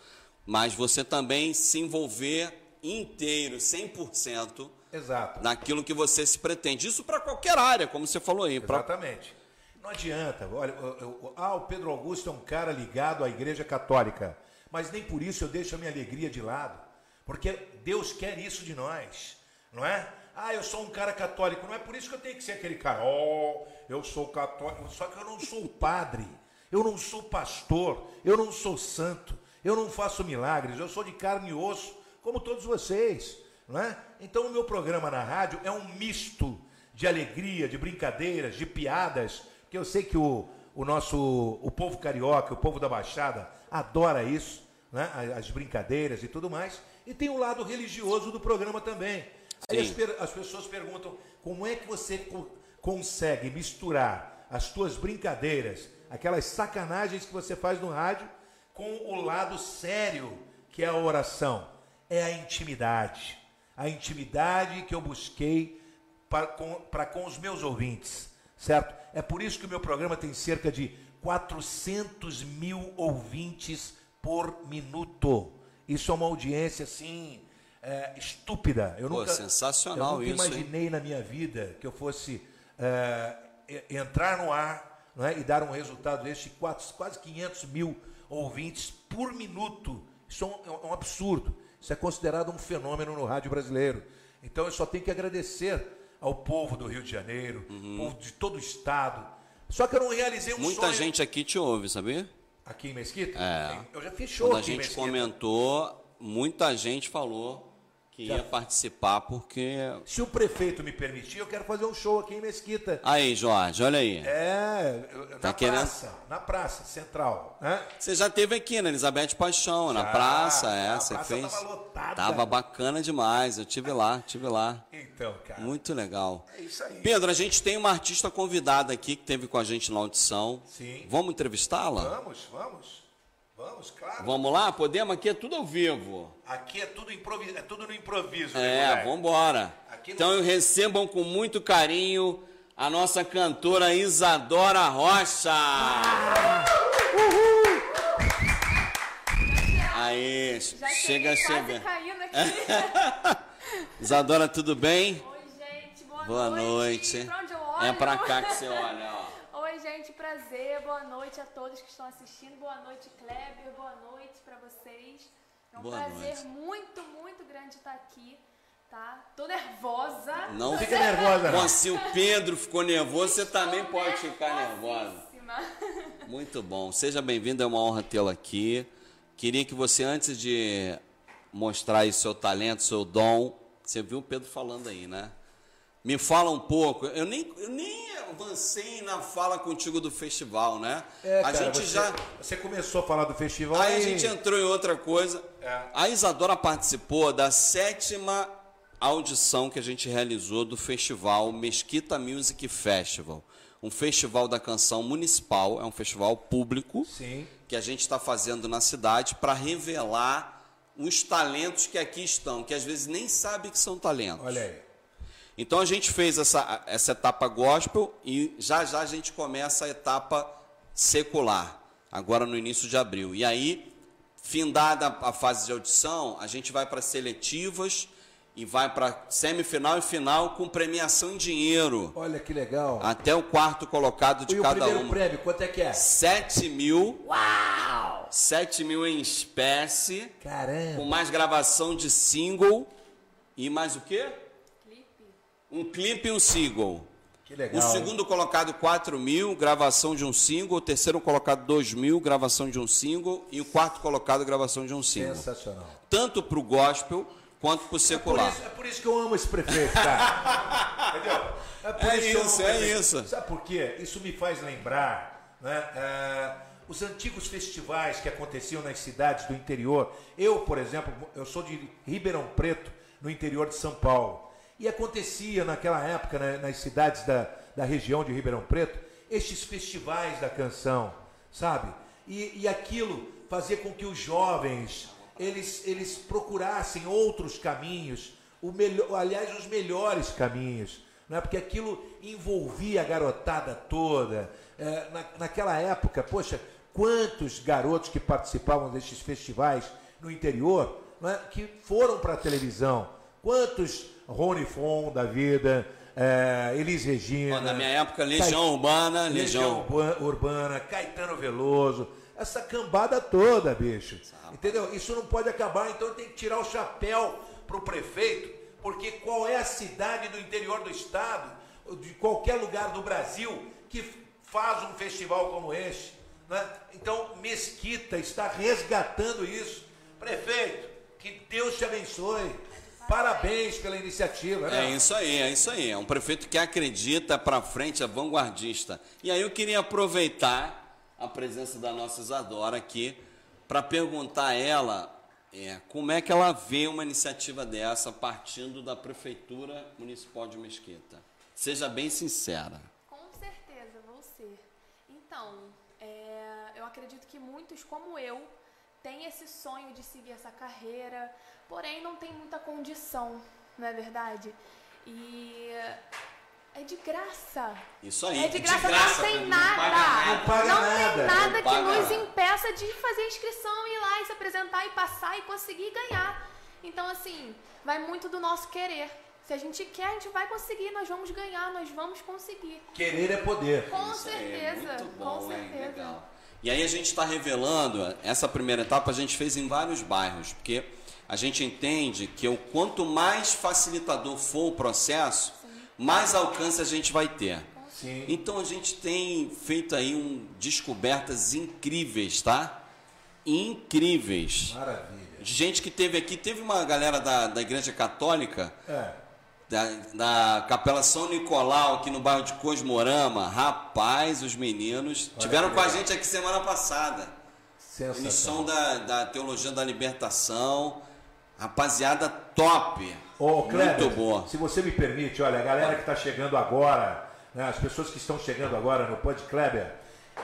mas você também se envolver inteiro, 100%, Exato. naquilo que você se pretende. Isso para qualquer área, como você falou aí. pra- Exatamente. Não adianta. Olha, eu- eu- ah, o Pedro Augusto é um cara ligado à Igreja Católica, mas nem por isso eu deixo a minha alegria de lado, porque Deus quer isso de nós, não é? Ah, eu sou um cara católico, não é por isso que eu tenho que ser aquele cara. Oh, eu sou católico, só que eu não sou padre, eu não sou pastor, eu não sou santo, eu não faço milagres, eu sou de carne e osso, como todos vocês, não é? Então o meu programa na rádio é um misto de alegria, de brincadeiras, de piadas, que eu sei que o, o nosso, o povo carioca, o povo da Baixada, adora isso, né? As brincadeiras e tudo mais. E tem o lado religioso do programa também. Aí as, as pessoas perguntam, como é que você co- consegue misturar as tuas brincadeiras, aquelas sacanagens que você faz no rádio, com o lado sério, que é a oração? É a intimidade. A intimidade que eu busquei para com, para com os meus ouvintes, certo? É por isso que o meu programa tem cerca de 400 mil ouvintes por minuto. Isso é uma audiência, assim, é, estúpida. Eu Pô, nunca, sensacional eu nunca isso, hein? imaginei na minha vida que eu fosse é, entrar no ar não é, e dar um resultado desse de quatro- quase 500 mil ouvintes por minuto. Isso é um, é um absurdo. Isso é considerado um fenômeno no rádio brasileiro. Então eu só tenho que agradecer ao povo do Rio de Janeiro, povo de todo o estado. Só que eu não realizei um Uhum. Muita sonho gente aqui te ouve, sabia? Aqui em Mesquita. É. Eu já show Quando a gente Mesquita. comentou, muita gente falou que ia participar, porque. Se o prefeito me permitir, eu quero fazer um show aqui em Mesquita. Aí, Jorge, olha aí. É, Tá na querendo? praça, na praça central, né? Você já teve aqui na Elizabeth Paixão, na Já, praça, é, a você praça fez. tava lotada. Tava bacana demais, eu tive lá, tive lá. Então, cara, Muito legal. é isso aí. Pedro, a gente tem uma artista convidada aqui que teve com a gente na audição. Sim. Vamos entrevistá-la? Vamos, vamos. Vamos, claro. Vamos lá? Podemos? Aqui é tudo ao vivo. Aqui é tudo, improviso, é tudo no improviso. É, né, vamos embora. Não- Então recebam com muito carinho a nossa cantora Isadora Rocha. Aí, Já chega, chega. caindo aqui. Isadora, tudo bem? Oi, gente, boa, Boa noite. Pra onde eu olho? É pra cá que você olha, ó. Gente, prazer. Boa noite a todos que estão assistindo. Boa noite, Kleber. Boa noite pra vocês. É um Boa prazer noite. muito, muito grande estar aqui, tá? Tô nervosa. Não Fica nervosa, Bom, se o Pedro ficou nervoso, você também pode ficar nervosa. Muito bom. Seja bem-vindo, é uma honra tê-lo aqui. Queria que você, antes de mostrar aí seu talento, seu dom, você viu o Pedro falando aí, né? Me fala um pouco. Eu nem, eu nem avancei na fala contigo do festival, né? É, a cara, gente você, já. Você começou a falar do festival Aí a e- gente entrou em outra coisa. É. A Isadora participou da sétima audição que a gente realizou do festival Mesquita Music Festival. Um festival da canção municipal, é um festival público Sim. que a gente está fazendo na cidade para revelar os talentos que aqui estão, que às vezes nem sabe que são talentos. Olha aí. Então a gente fez essa, essa etapa gospel e já já a gente começa a etapa secular, agora no início de abril. E aí, findada a fase de audição, a gente vai para seletivas e vai para semifinal e final com premiação em dinheiro. Olha que legal. Até o quarto colocado de e o cada primeiro uma. prêmio, quanto é que é? 7 mil. Uau! 7 mil em espécie, com Caramba. mais gravação de single e mais o quê? Um clipe e um single. Que legal. O hein? segundo colocado, 4 mil, gravação de um single. O terceiro colocado, 2 mil, gravação de um single. E o quarto colocado, gravação de um single. Sensacional. Tanto para o gospel quanto para o Por secular. isso, é por isso que eu amo esse prefeito, cara. Entendeu? É, por É que eu amo isso, o é isso. Sabe por quê? Isso me faz lembrar né, é, os antigos festivais que aconteciam nas cidades do interior. Eu, por exemplo, eu sou de Ribeirão Preto, no interior de São Paulo. E acontecia naquela época, né, nas cidades da, da região de Ribeirão Preto, estes festivais da canção, sabe? E, e aquilo fazia com que os jovens eles, eles procurassem outros caminhos, o melhor, aliás, os melhores caminhos, né? porque aquilo envolvia a garotada toda. É, na, naquela época, poxa, quantos garotos que participavam destes festivais no interior né? que foram para a televisão? Quantos Rony Fon da vida, é, Elis Regina. Na minha época, Legião Urbana, Legião Legião. Urba- Urbana, Caetano Veloso, essa cambada toda, bicho. Entendeu? Isso não pode acabar, então tem que tirar o chapéu pro prefeito, porque qual é a cidade do interior do estado, de qualquer lugar do Brasil, que faz um festival como este? Né? Então, Mesquita está resgatando isso. Prefeito, que Deus te abençoe. Parabéns pela iniciativa. né? É isso aí, é isso aí. É um prefeito que acredita para frente, é vanguardista. E aí eu queria aproveitar a presença da nossa Isadora aqui para perguntar a ela é, como é que ela vê uma iniciativa dessa partindo da Prefeitura Municipal de Mesquita. Seja bem sincera. Com certeza, vou ser. Então, é, eu acredito que muitos, como eu, têm esse sonho de seguir essa carreira, porém não tem muita condição, não é verdade? E é de graça. Isso aí. É de graça, graça, não tem não nada. paga nada. Não paga Não nada. tem nada Não que paga nos impeça de fazer a inscrição, ir lá e se apresentar e passar e conseguir ganhar. Então, assim, vai muito do nosso querer. Se a gente quer, a gente vai conseguir, nós vamos ganhar, nós vamos conseguir. Querer é poder. Com Isso certeza, muito bom, com hein? certeza. Legal. E aí a gente está revelando, essa primeira etapa a gente fez em vários bairros, porque a gente entende que o quanto mais facilitador for o processo, mais alcance a gente vai ter. Sim. Então a gente tem feito aí um, descobertas incríveis, tá? Incríveis. Maravilha. gente que teve aqui, teve uma galera da, da Igreja Católica, É. da, da Capela São Nicolau, aqui no bairro de Cosmorama. Rapaz, os meninos tiveram que com a gente aqui semana passada. Eles são da, da Teologia da Libertação. Rapaziada top. Ô, Muito boa. se você me permite, olha, a galera que está chegando agora, né, as pessoas que estão chegando agora no Pod Kleber,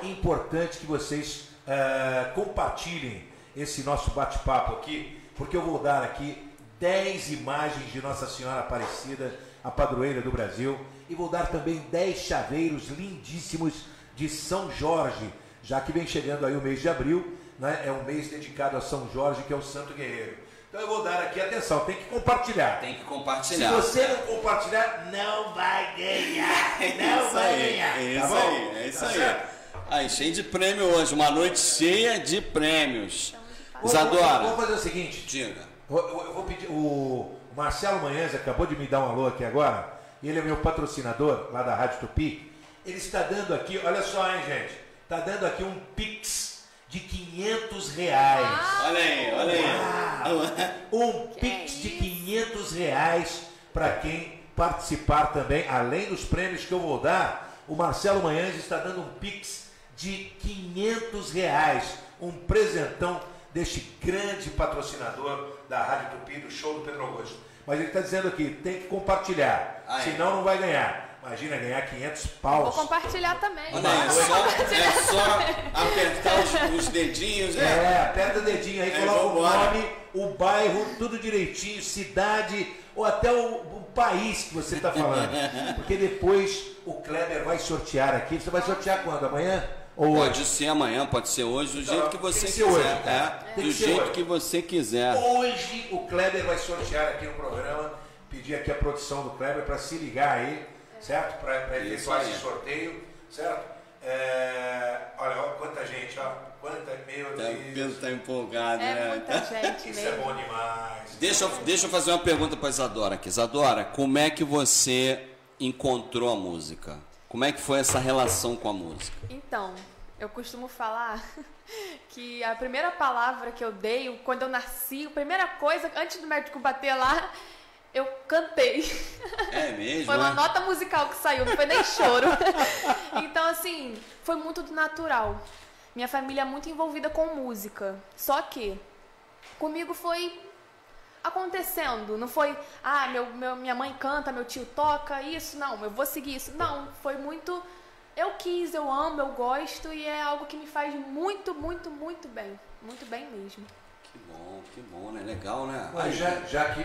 importante que vocês eh, compartilhem esse nosso bate-papo aqui, porque eu vou dar aqui 10 imagens de Nossa Senhora Aparecida, a padroeira do Brasil, e vou dar também 10 chaveiros lindíssimos de São Jorge, já que vem chegando aí o mês de abril, né, é um mês dedicado a São Jorge, que é o Santo Guerreiro. Então eu vou dar aqui, atenção, tem que compartilhar. Tem que Se compartilhar. você não compartilhar, não vai ganhar. Não isso vai aí, ganhar. é tá isso bom? aí, é isso Tá aí. certo? Aí, cheio de prêmio hoje, uma noite cheia de prêmios. Isadora, Vamos fazer o seguinte. diga. Eu, vou pedir. O Marcelo Manhães acabou de me dar um alô aqui agora. e Ele é meu patrocinador lá da Rádio Tupi. Ele está dando aqui, olha só, hein, gente. Está dando aqui um Pix de 500 reais. Olha aí, olha aí. Um Que Pix é de isso? 500 reais para quem participar também, além dos prêmios que eu vou dar. O Marcelo Manhães está dando um Pix de 500 reais, um presentão deste grande patrocinador da Rádio Tupi, do show do Pedro Augusto. Mas ele está dizendo aqui, tem que compartilhar, Ah, é. senão não vai ganhar. Imagina ganhar 500 Vou paus. compartilhar também. Olha aí, é só, é só apertar os, os dedinhos, né? É, aperta o dedinho aí, É, coloca o nome, o bairro, tudo direitinho, cidade ou até o, o país que você está falando. Porque depois o Kleber vai sortear aqui. Você vai sortear quando? Amanhã? Ou Pode hoje? ser amanhã, pode ser hoje, do Então, jeito que você que quiser. hoje, é, Tem do que jeito hoje. que você quiser. Hoje o Kleber vai sortear aqui no programa. Pedir aqui a produção do Kleber para se ligar aí, certo? Para efetuar esse sorteio, certo? É, olha, olha quanta gente, ó. Quanta, meu Tá, o Deus. Pedro tá empolgado, É né? muita gente Isso é mesmo. bom demais. Deixa, eu- deixa eu fazer uma pergunta para Isadora aqui. Isadora, como é que você encontrou a música? Como é que foi essa relação com a música? Então, eu costumo falar que a primeira palavra que eu dei, quando eu nasci, a primeira coisa, antes do médico bater lá, eu cantei. É mesmo? Foi uma né? nota musical que saiu, não foi nem choro. Então, assim, foi muito do natural. Minha família é muito envolvida com música. Só que comigo foi acontecendo. Não foi, ah, meu, meu- minha mãe canta, meu tio toca, isso, não, eu vou seguir isso. Não, foi muito. Eu quis, eu amo, eu gosto e é algo que me faz muito, muito, muito bem. Muito bem mesmo. Que bom, que bom, né? Legal, né? Mas já, já que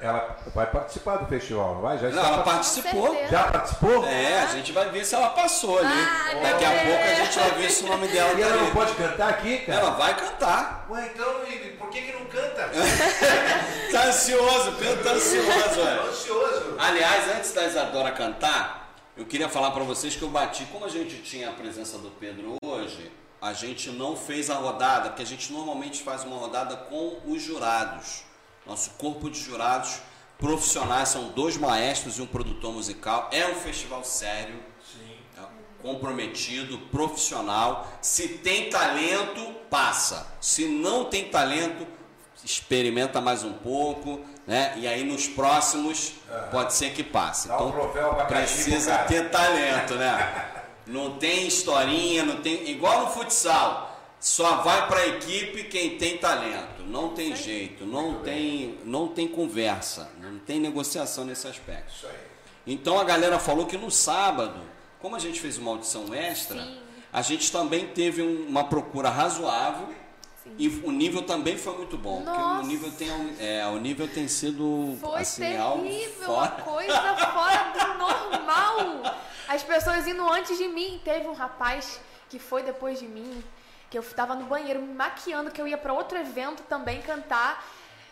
ela vai participar do festival, não vai? Já, Não, ela part- participou. já participou? É, a gente vai ver se ela passou ali. Meu Daqui a Deus. pouco a gente vai ver se o nome dela E tá ela não ali. pode cantar aqui, cara? Ela vai cantar. Ué, então, por que, que não canta? Tá ansioso, Pedro tá ansioso, olha. ansioso. Aliás, antes da Isadora cantar, eu queria falar para vocês que eu bati. Como a gente tinha a presença do Pedro hoje, a gente não fez a rodada, porque a gente normalmente faz uma rodada com os jurados. Nosso corpo de jurados profissionais são dois maestros e um produtor musical. É um festival sério, é comprometido, profissional. Se tem talento, passa. Se não tem talento, experimenta mais um pouco, né? E aí nos próximos pode ser que passe. Dá um troféu abacaxi pro precisa ter talento, né? Não tem historinha, não tem igual no futsal. Só vai para a equipe quem tem talento. Não tem jeito, não tem, não tem conversa, não tem negociação nesse aspecto. Isso aí. Então a galera falou que no sábado, como a gente fez uma audição extra, Sim. a gente também teve um- uma procura razoável Sim. e o nível também foi muito bom. Porque o Nossa. nível tem, é, o nível tem sido Foi assim, terrível, fora. uma coisa fora do normal. As pessoas indo antes de mim. Teve um rapaz que foi depois de mim, que eu tava no banheiro me maquiando, que eu ia pra outro evento também cantar.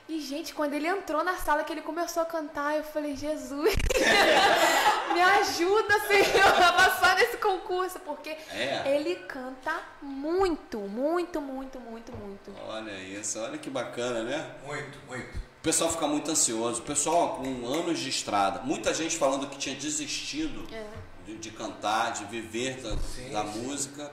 E, gente, quando ele entrou na sala, que ele começou a cantar, eu falei, Jesus, me ajuda, Senhor, a passar nesse concurso, porque É. ele canta muito, muito, muito, muito, muito. Olha isso, olha que bacana, né? Muito, muito. O pessoal fica muito ansioso. O pessoal com anos de estrada, muita gente falando que tinha desistido É. de, de cantar, de viver da, Sim, da sim. música,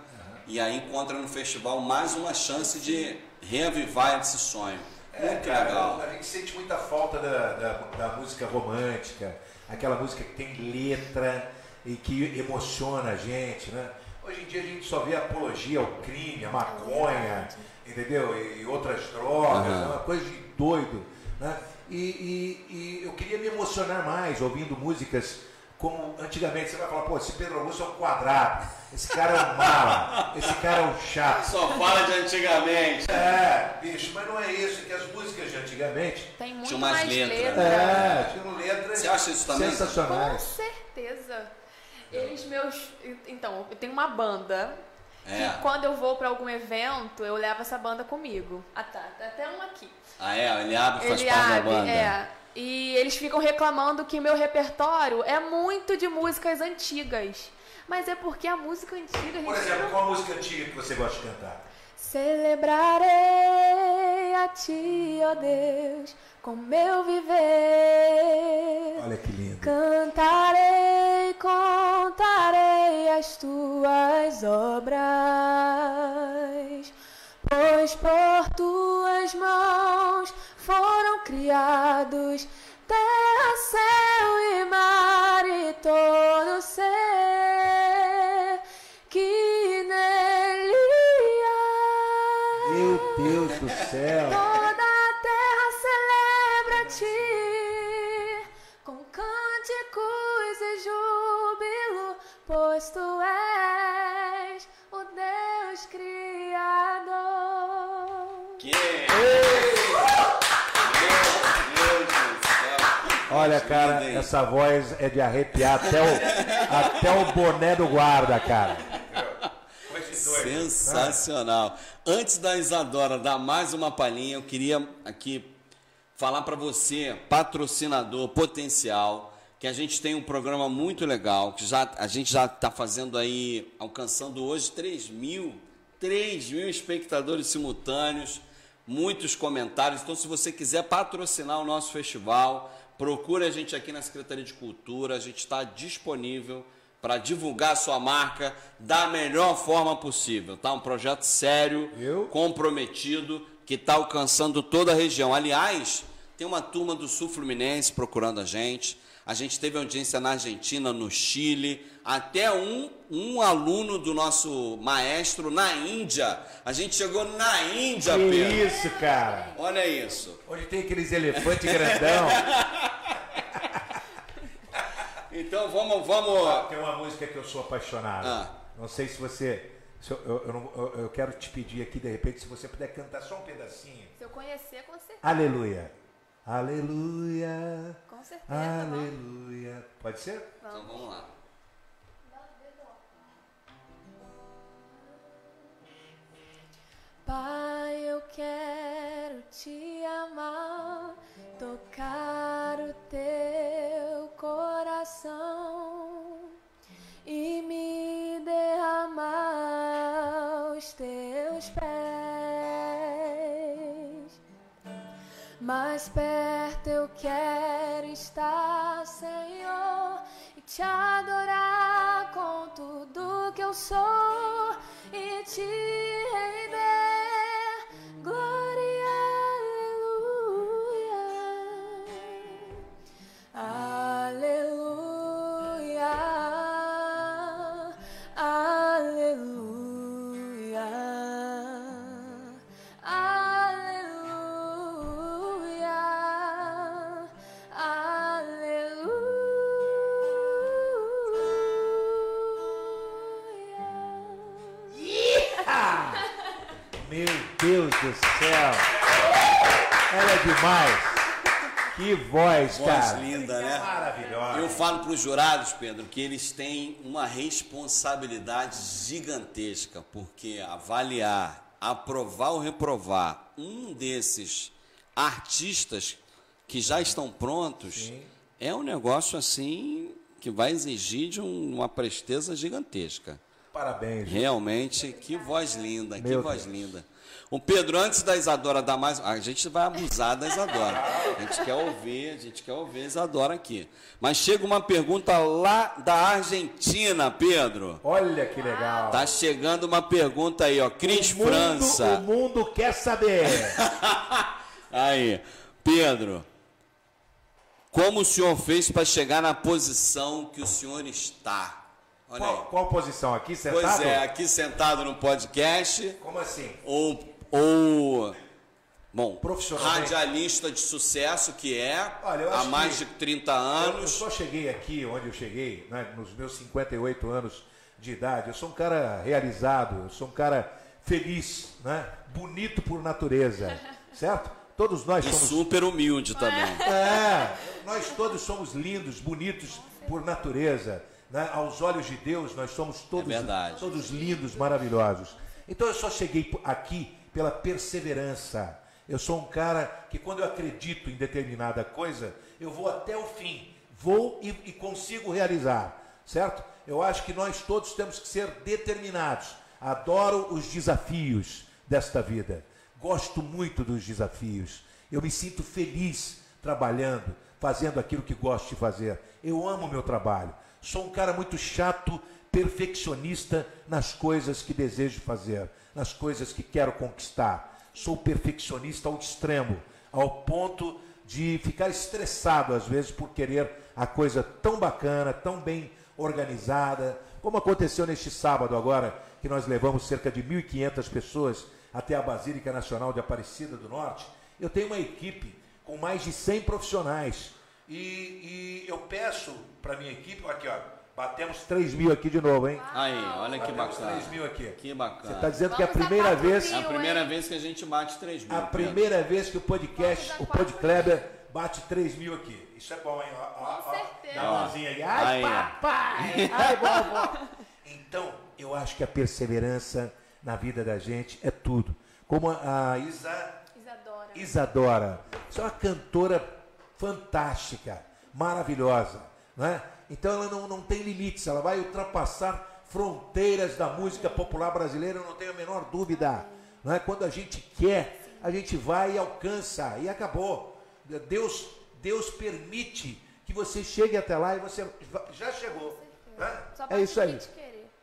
e aí encontra no festival mais uma chance de reavivar esse sonho. É, Muito cara, legal. a gente sente muita falta da, da, da música romântica, aquela música que tem letra e que emociona a gente, né? Hoje em dia a gente só vê apologia ao crime, à maconha, entendeu? E, outras drogas, é uma coisa de doido, né? E, e- e eu queria me emocionar mais ouvindo músicas como antigamente. Você vai falar, pô, esse Pedro Augusto é um quadrado, esse cara é um mala, esse cara é um chato. Só fala de antigamente. É, bicho, mas não é isso, é que as músicas de antigamente Tem muito Tinha mais mais letra, letra. é, tinham letras Você acha isso também? Com sensacionais. certeza. Eles meus. Então, eu tenho uma banda. É. Que quando eu vou pra algum evento, eu levo essa banda comigo. Ah, tá. Tem até um aqui. Ah, é? Ele abre e faz Ele parte da abre, banda. é. E eles ficam reclamando que meu repertório é muito de músicas antigas. Mas é porque a música antiga, a Por exemplo, não qual a música antiga que você gosta de cantar? Celebrarei a ti, ó Deus, com meu viver. Olha que lindo. Cantarei, contarei as tuas obras, pois por tuas mãos foram criados terra, céu e mar e todo céu. Toda a terra celebra-te com cânticos e júbilo, pois tu és o Deus Criador. Que Meu Deus do céu. que Olha, cara, essa voz é de arrepiar até o, até o boné do guarda, cara. Sensacional. Antes da Isadora dar mais uma palhinha, eu queria aqui falar para você, patrocinador potencial, que a gente tem um programa muito legal, que já, a gente já está fazendo aí, alcançando hoje 3 mil, 3 mil espectadores simultâneos, muitos comentários. Então, se você quiser patrocinar o nosso festival, procure a gente aqui na Secretaria de Cultura, a gente está disponível para divulgar a sua marca da melhor forma possível, tá? Um projeto sério, Eu? comprometido, que está alcançando toda a região. Aliás, tem uma turma do Sul Fluminense procurando a gente. A gente teve audiência na Argentina, no Chile, até um, um aluno do nosso maestro na Índia. A gente chegou na Índia, Que Pedro. isso, cara. Olha isso. Onde tem aqueles elefantes grandão. Então vamos, vamos. Tem uma música que eu sou apaixonado. Ah. Não sei se você. se eu, eu- eu não- eu- eu quero te pedir aqui, de repente, se você puder cantar só um pedacinho. Se eu conhecer, com certeza. Aleluia. Aleluia. Com certeza. vamos. Aleluia. Pode ser? Então vamos lá. Pai, eu quero te amar, tocar o teu coração e me derramar aos teus pés. Mais perto eu quero estar, Senhor, e te adorar com tudo que eu sou e te render Meu Deus do céu. Ela é demais. Que voz, Voz cara. linda, né? Maravilhosa. Eu falo para os jurados, Pedro, que eles têm uma responsabilidade gigantesca, porque avaliar, aprovar ou reprovar um desses artistas que já estão prontos é um negócio assim que vai exigir de um- uma presteza gigantesca. Parabéns. Realmente, que voz linda, que Meu voz Deus. linda. O Pedro, antes da Isadora dar mais. A gente vai abusar da Isadora. A gente quer ouvir, a gente quer ouvir a Isadora aqui. Mas chega uma pergunta lá da Argentina, Pedro. Olha que legal. Tá chegando uma pergunta aí, ó. Cris o mundo, França. O mundo quer saber. Aí, Pedro, como o senhor fez para chegar na posição que o senhor está? Olha qual, aí. Qual posição? Aqui sentado? Pois é, aqui sentado no podcast. Como assim? Ou, ou bom, radialista de sucesso que é Olha, há mais de 30 anos. Eu, eu, só cheguei aqui onde eu cheguei, né, nos meus 58 anos de idade. Eu sou um cara realizado, eu sou um cara feliz, né? bonito por natureza, certo? Todos nós e somos. super humilde também. É, nós todos somos lindos, bonitos por natureza. Né? Aos olhos de Deus, nós somos todos, é todos lindos, maravilhosos. Então eu só cheguei aqui pela perseverança. Eu sou um cara que, quando eu acredito em determinada coisa, eu vou até o fim, vou e, e consigo realizar, certo? Eu acho que nós todos temos que ser determinados. Adoro os desafios desta vida. Gosto muito dos desafios. Eu me sinto feliz trabalhando, fazendo aquilo que gosto de fazer. Eu amo o meu trabalho. Sou um cara muito chato, perfeccionista nas coisas que desejo fazer, nas coisas que quero conquistar. Sou perfeccionista ao extremo, ao ponto de ficar estressado às vezes por querer a coisa tão bacana, tão bem organizada, como aconteceu neste sábado agora, que nós levamos cerca de 1.500 pessoas até a Basílica Nacional de Aparecida do Norte. Eu tenho uma equipe com mais de 100 profissionais e, e eu peço para minha equipe, aqui ó, batemos 3 mil aqui de novo, hein? Aí, olha que bacana. 3 mil aqui. Que bacana. Você está dizendo Vamos que é a primeira vez. é a primeira vez que a gente bate 3 mil. A primeira vez que o podcast, o Podcleber, bate 3 mil aqui. Isso é bom, hein? Ó, ó, Com certeza. Dá uma mãozinha aí. Ai, aí, papai! Ai, vovó! Então, eu acho que a perseverança na vida da gente é tudo. Como a Isa... Isadora. Isadora. Você é uma cantora fantástica, maravilhosa. Né? Então ela não, não tem limites, ela vai ultrapassar fronteiras da música popular brasileira, eu não tenho a menor dúvida. Não é? Quando a gente quer, a gente vai e alcança, e acabou. Deus, Deus permite que você chegue até lá e você já chegou. Né? É isso aí.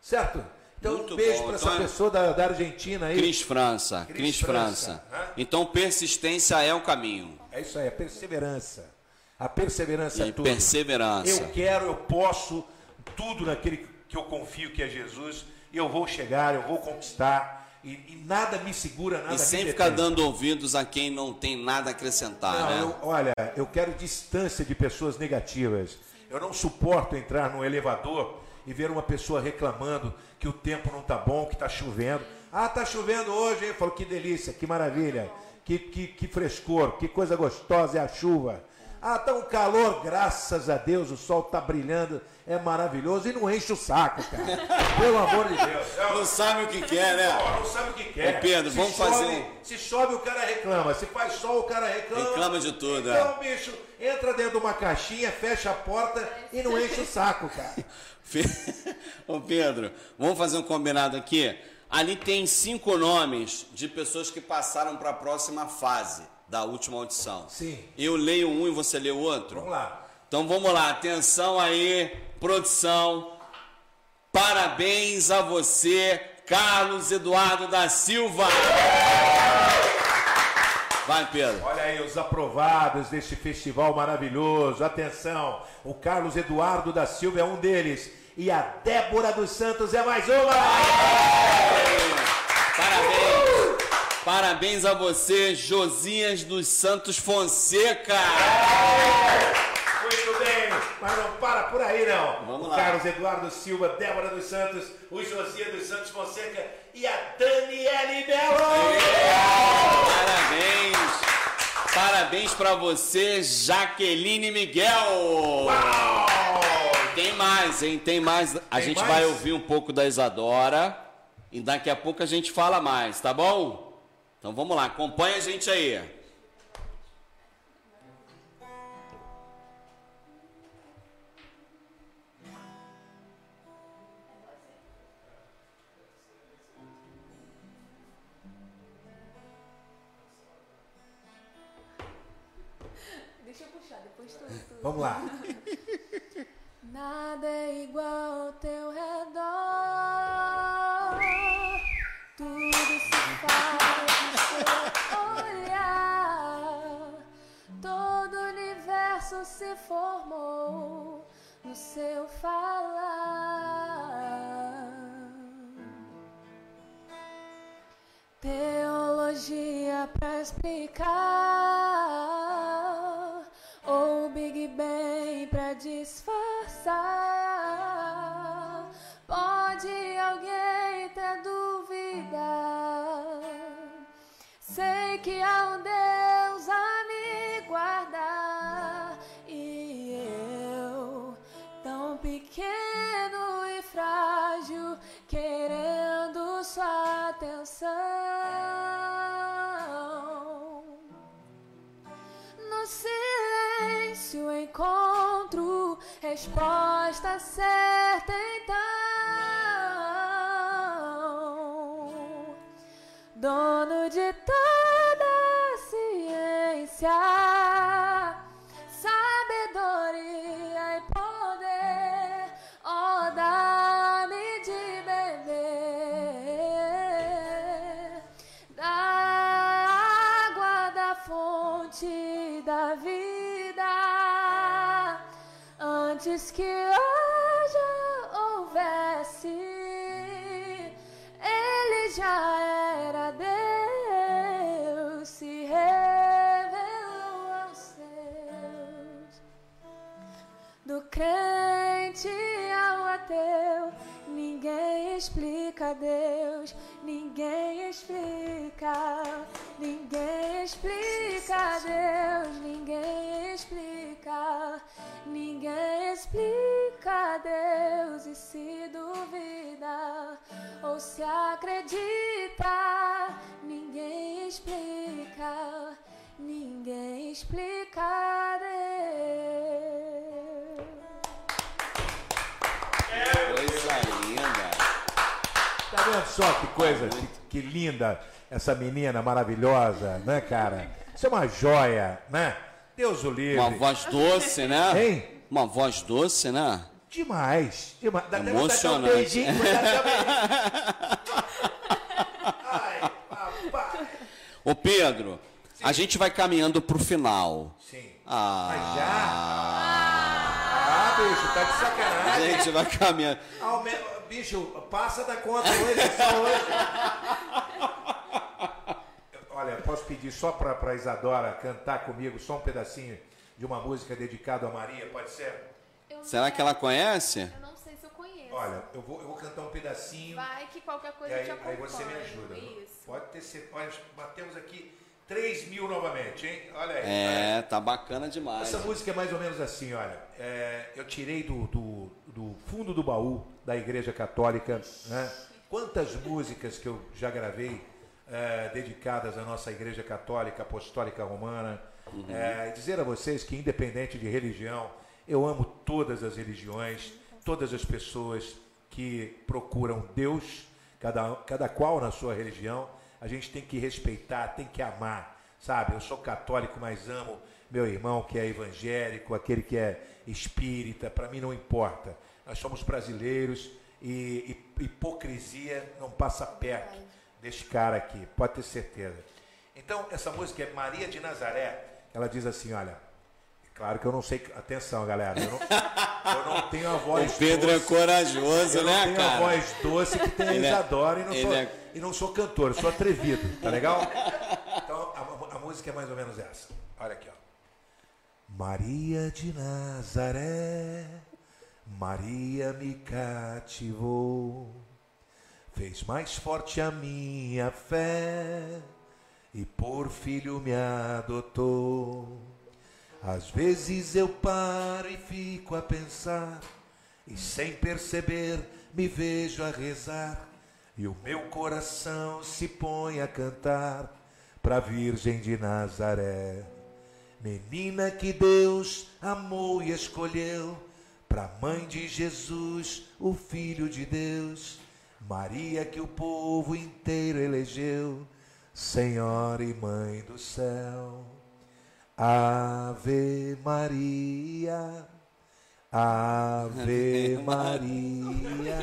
Certo? Então, Muito um beijo para essa então, pessoa da, da, Argentina aí. Cris França. Cris, Cris França. França. Então, persistência é o caminho. É isso aí, a perseverança. A perseverança e é tudo. perseverança. Eu quero, eu posso, tudo naquele que eu confio que é Jesus, e eu vou chegar, eu vou conquistar. E, e nada me segura, nada e sem ficar dando ouvidos a quem não tem nada a acrescentar, não, né? Eu, olha, eu quero distância de pessoas negativas. Eu não suporto entrar num elevador e ver uma pessoa reclamando que o tempo não está bom, que está chovendo. Ah, está chovendo hoje, hein? Eu falo, que delícia, que maravilha, que, que, que frescor, que coisa gostosa é a chuva. Ah, tá um calor, graças a Deus, o sol tá brilhando, é maravilhoso e não enche o saco, cara. Pelo amor de Deus. Não sabe o que quer, né? Não, não sabe o que quer. Ô Pedro, se vamos chove, fazer. Se chove, o cara reclama. Se faz sol, o cara reclama. Reclama de tudo, então, é. bicho, entra dentro de uma caixinha, fecha a porta e não enche o saco, cara. Ô Pedro, vamos fazer um combinado aqui? Ali tem cinco nomes de pessoas que passaram para a próxima fase da última audição. Sim. Eu leio um e você lê o outro? Vamos lá. Então vamos lá, atenção aí, produção. Parabéns a você, Carlos Eduardo da Silva. Vai, Pedro. Olha aí os aprovados deste festival maravilhoso. Atenção, o Carlos Eduardo da Silva é um deles. E a Débora dos Santos é mais uma. Parabéns. Parabéns a você, Josias dos Santos Fonseca. Muito bem, mas não para por aí não. Vamos lá. Carlos Eduardo Silva, Débora dos Santos, o Josias dos Santos Fonseca e a Daniele Belo. Parabéns. Parabéns para você, Jaqueline Miguel. Uau! Tem mais, hein? Tem mais. A Tem gente mais? vai ouvir um pouco da Isadora e daqui a pouco a gente fala mais, tá bom? Então vamos lá, acompanha a gente aí. Deixa eu puxar, depois tu. tu- Vamos lá. Nada é igual ao teu redor. Tudo se faz no olhar. Todo o universo se formou no seu falar. Teologia pra explicar. Resposta certa ou se acredita. Ninguém explica, ninguém explica Deus. Coisa linda. Tá vendo só que coisa, que, que linda essa menina maravilhosa, né, cara? Isso é uma joia, né? Deus o livre. Uma voz doce, né? Hein? Uma voz doce, né? Demais. demais. Dá Emocionante. Até um beijinho, Ai, papai. Ô Pedro, Sim. a gente vai caminhando pro final. Sim. Ah. Mas já? Ah, bicho, tá de sacanagem. A gente vai caminhando. Bicho, passa da conta hoje, só hoje. Olha, posso pedir só para a Isadora cantar comigo só um pedacinho de uma música dedicada a Maria, pode ser? Será que ela conhece? Eu não sei se eu conheço. Olha, eu vou, eu vou cantar um pedacinho. Vai que qualquer coisa e aí, te acompanha. Aí você me ajuda. Isso. Pode ter certeza. Olha, batemos aqui 3 mil novamente, hein? Olha aí. É, olha. tá bacana demais. Essa música é mais ou menos assim, olha. É, eu tirei do, do, do, fundo do baú da Igreja Católica, né? Quantas músicas que eu já gravei é, dedicadas à nossa Igreja Católica Apostólica Romana. Uhum. É, dizer a vocês que, independente de religião, eu amo todas as religiões, todas as pessoas que procuram Deus, cada, cada qual na sua religião. A gente tem que respeitar, tem que amar, sabe? Eu sou católico, mas amo meu irmão que é evangélico, aquele que é espírita, para mim não importa. Nós somos brasileiros e, hipocrisia não passa perto deste cara aqui, pode ter certeza. Então, essa música é Maria de Nazaré. Ela diz assim: olha, claro que eu não sei. Atenção, galera. Eu não, eu não tenho a voz. O Pedro é doce, é corajoso, eu né, não tenho cara? a voz doce que tem a ele é- Isadora é, e, não sou, é... e não sou cantor, eu sou atrevido, tá legal? Então, a, a música é mais ou menos essa. Olha aqui, ó. Maria de Nazaré, Maria me cativou fez mais forte a minha fé e por filho me adotou. Às vezes eu paro e fico a pensar, e sem perceber me vejo a rezar, e o meu coração se põe a cantar para a Virgem de Nazaré. Menina que Deus amou e escolheu, para mãe de Jesus, o Filho de Deus Maria que o povo inteiro elegeu, Senhora e Mãe do céu. Ave Maria, Ave Maria,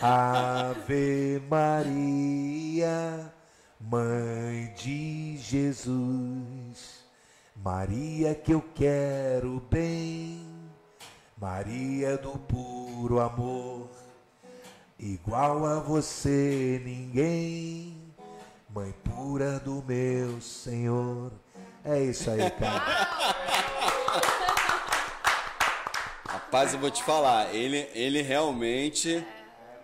Ave Maria, Mãe de Jesus. Maria que eu quero bem, Maria do puro amor Igual a você ninguém, Mãe pura do meu Senhor. É isso aí, cara. Rapaz, eu vou te falar, ele, ele realmente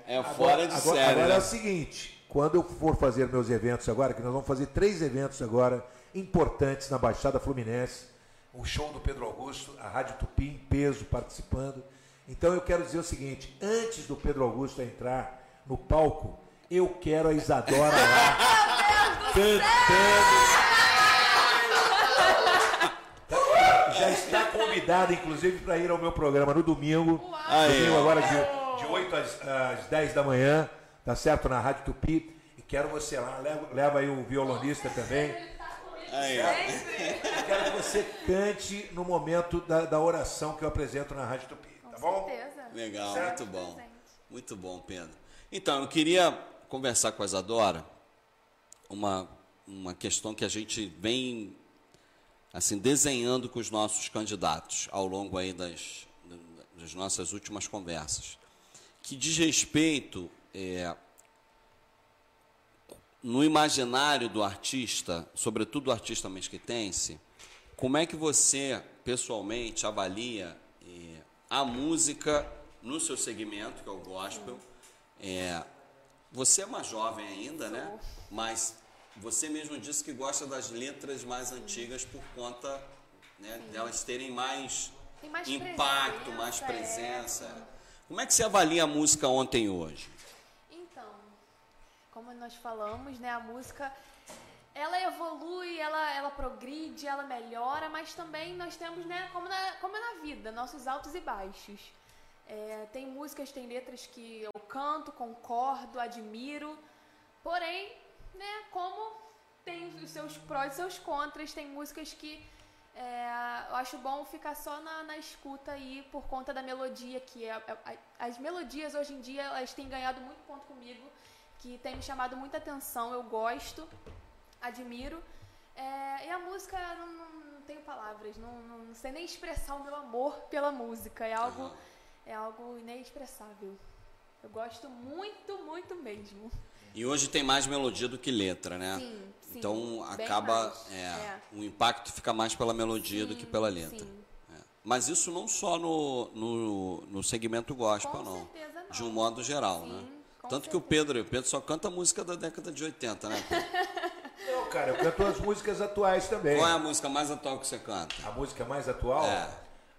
é fora de agora, série. Agora né? é o seguinte, quando eu for fazer meus eventos agora, que nós vamos fazer três eventos agora importantes na Baixada Fluminense, o show do Pedro Augusto, a Rádio Tupi em peso participando. Então eu quero dizer o seguinte, antes do Pedro Augusto entrar no palco, eu quero a Isadora lá cantando. Já está convidada, inclusive, para ir ao meu programa no domingo. Aí, domingo agora de, de 8 às, às 10 da manhã, tá certo? Na Rádio Tupi. E quero você lá, leva, leva aí o violonista também. Aí, ó. Eu quero que você cante no momento da, da oração que eu apresento na Rádio Tupi, tá Com bom? certeza. Legal, Certo? muito bom. Muito bom, Pedro. Então, eu queria conversar com a Isadora uma, uma questão que a gente vem assim desenhando com os nossos candidatos ao longo aí das, das nossas últimas conversas, que diz respeito é, no imaginário do artista, sobretudo do artista mesquitense, como é que você pessoalmente avalia eh, a música no seu segmento, que é o gospel? É, você é uma jovem ainda, né? Mas você mesmo disse que gosta das letras mais antigas por conta né, delas terem mais, mais impacto, presença, mais é. presença. Como é que você avalia a música ontem e hoje? Então, como nós falamos, né, a música ela evolui, ela, ela progride, ela melhora, mas também nós temos, né, como na, como é na vida, nossos altos e baixos. É, tem músicas, tem letras que eu canto, concordo, admiro, porém, né, como tem os seus prós e seus contras, tem músicas que é, eu acho bom ficar só na, na escuta aí por conta da melodia, que é, é- as melodias hoje em dia elas têm ganhado muito ponto comigo, que tem me chamado muita atenção, eu gosto, admiro. É, e a música, não, não, tenho palavras, não, não, sei nem expressar o meu amor pela música, é algo, Aham. é algo inexpressável. Eu gosto muito, muito mesmo. E hoje tem mais melodia do que letra, né? Sim, sim, Então acaba. é, é. O impacto fica mais pela melodia do Sim, que pela letra. sim. É. Mas isso não só no, no, no segmento gospel, Com não. certeza não. De um modo geral, Sim, né? Tanto que o certeza. Pedro, o Pedro só canta música da década de 80, né? Pedro? Não, cara, eu canto as músicas atuais também. Qual é a música mais atual que você canta? A música mais atual? É.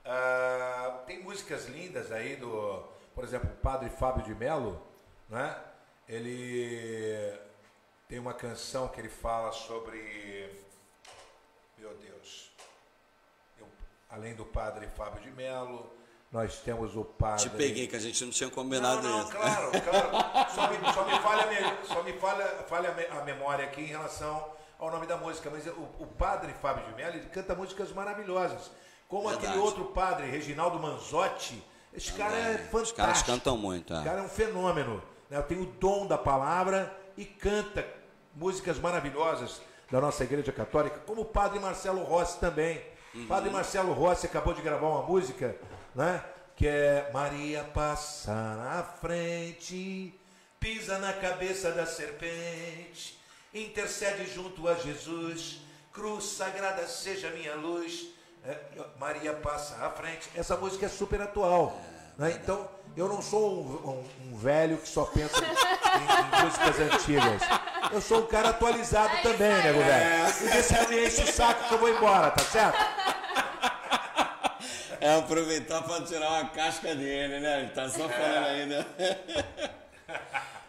Ah, tem músicas lindas aí do, por exemplo, o Padre Fábio de Mello, né? Ele tem uma canção que ele fala sobre, meu Deus, Eu- além do Padre Fábio de Mello, nós temos o Padre. Te peguei, que a gente não tinha Não, combinado não, isso. claro, claro. Só me, só me falha, me- só me falha, falha a me- a memória aqui em relação ao nome da música. Mas o, o padre Fábio de Mello, ele canta músicas maravilhosas. Como Verdade. aquele outro padre, Reginaldo Manzotti. Esse cara é Também. fantástico. Os caras cantam muito, é. O cara é um fenômeno. Né? Tem o dom da palavra e canta músicas maravilhosas da nossa igreja católica, como o padre Marcelo Rossi também. Uhum. Padre Marcelo Rossi acabou de gravar uma música, né? Que é Maria passa na frente, pisa na cabeça da serpente, intercede junto a Jesus, cruz sagrada seja minha luz. É, Maria passa à frente. Essa música é super atual. Né? Então, eu não sou um, um- um velho que só pensa em, em músicas antigas. Eu sou um cara atualizado É também, nego velho. E vê se me enche o saco que eu vou embora, tá certo? É aproveitar para tirar uma casca dele, né? Ele tá só falando ainda.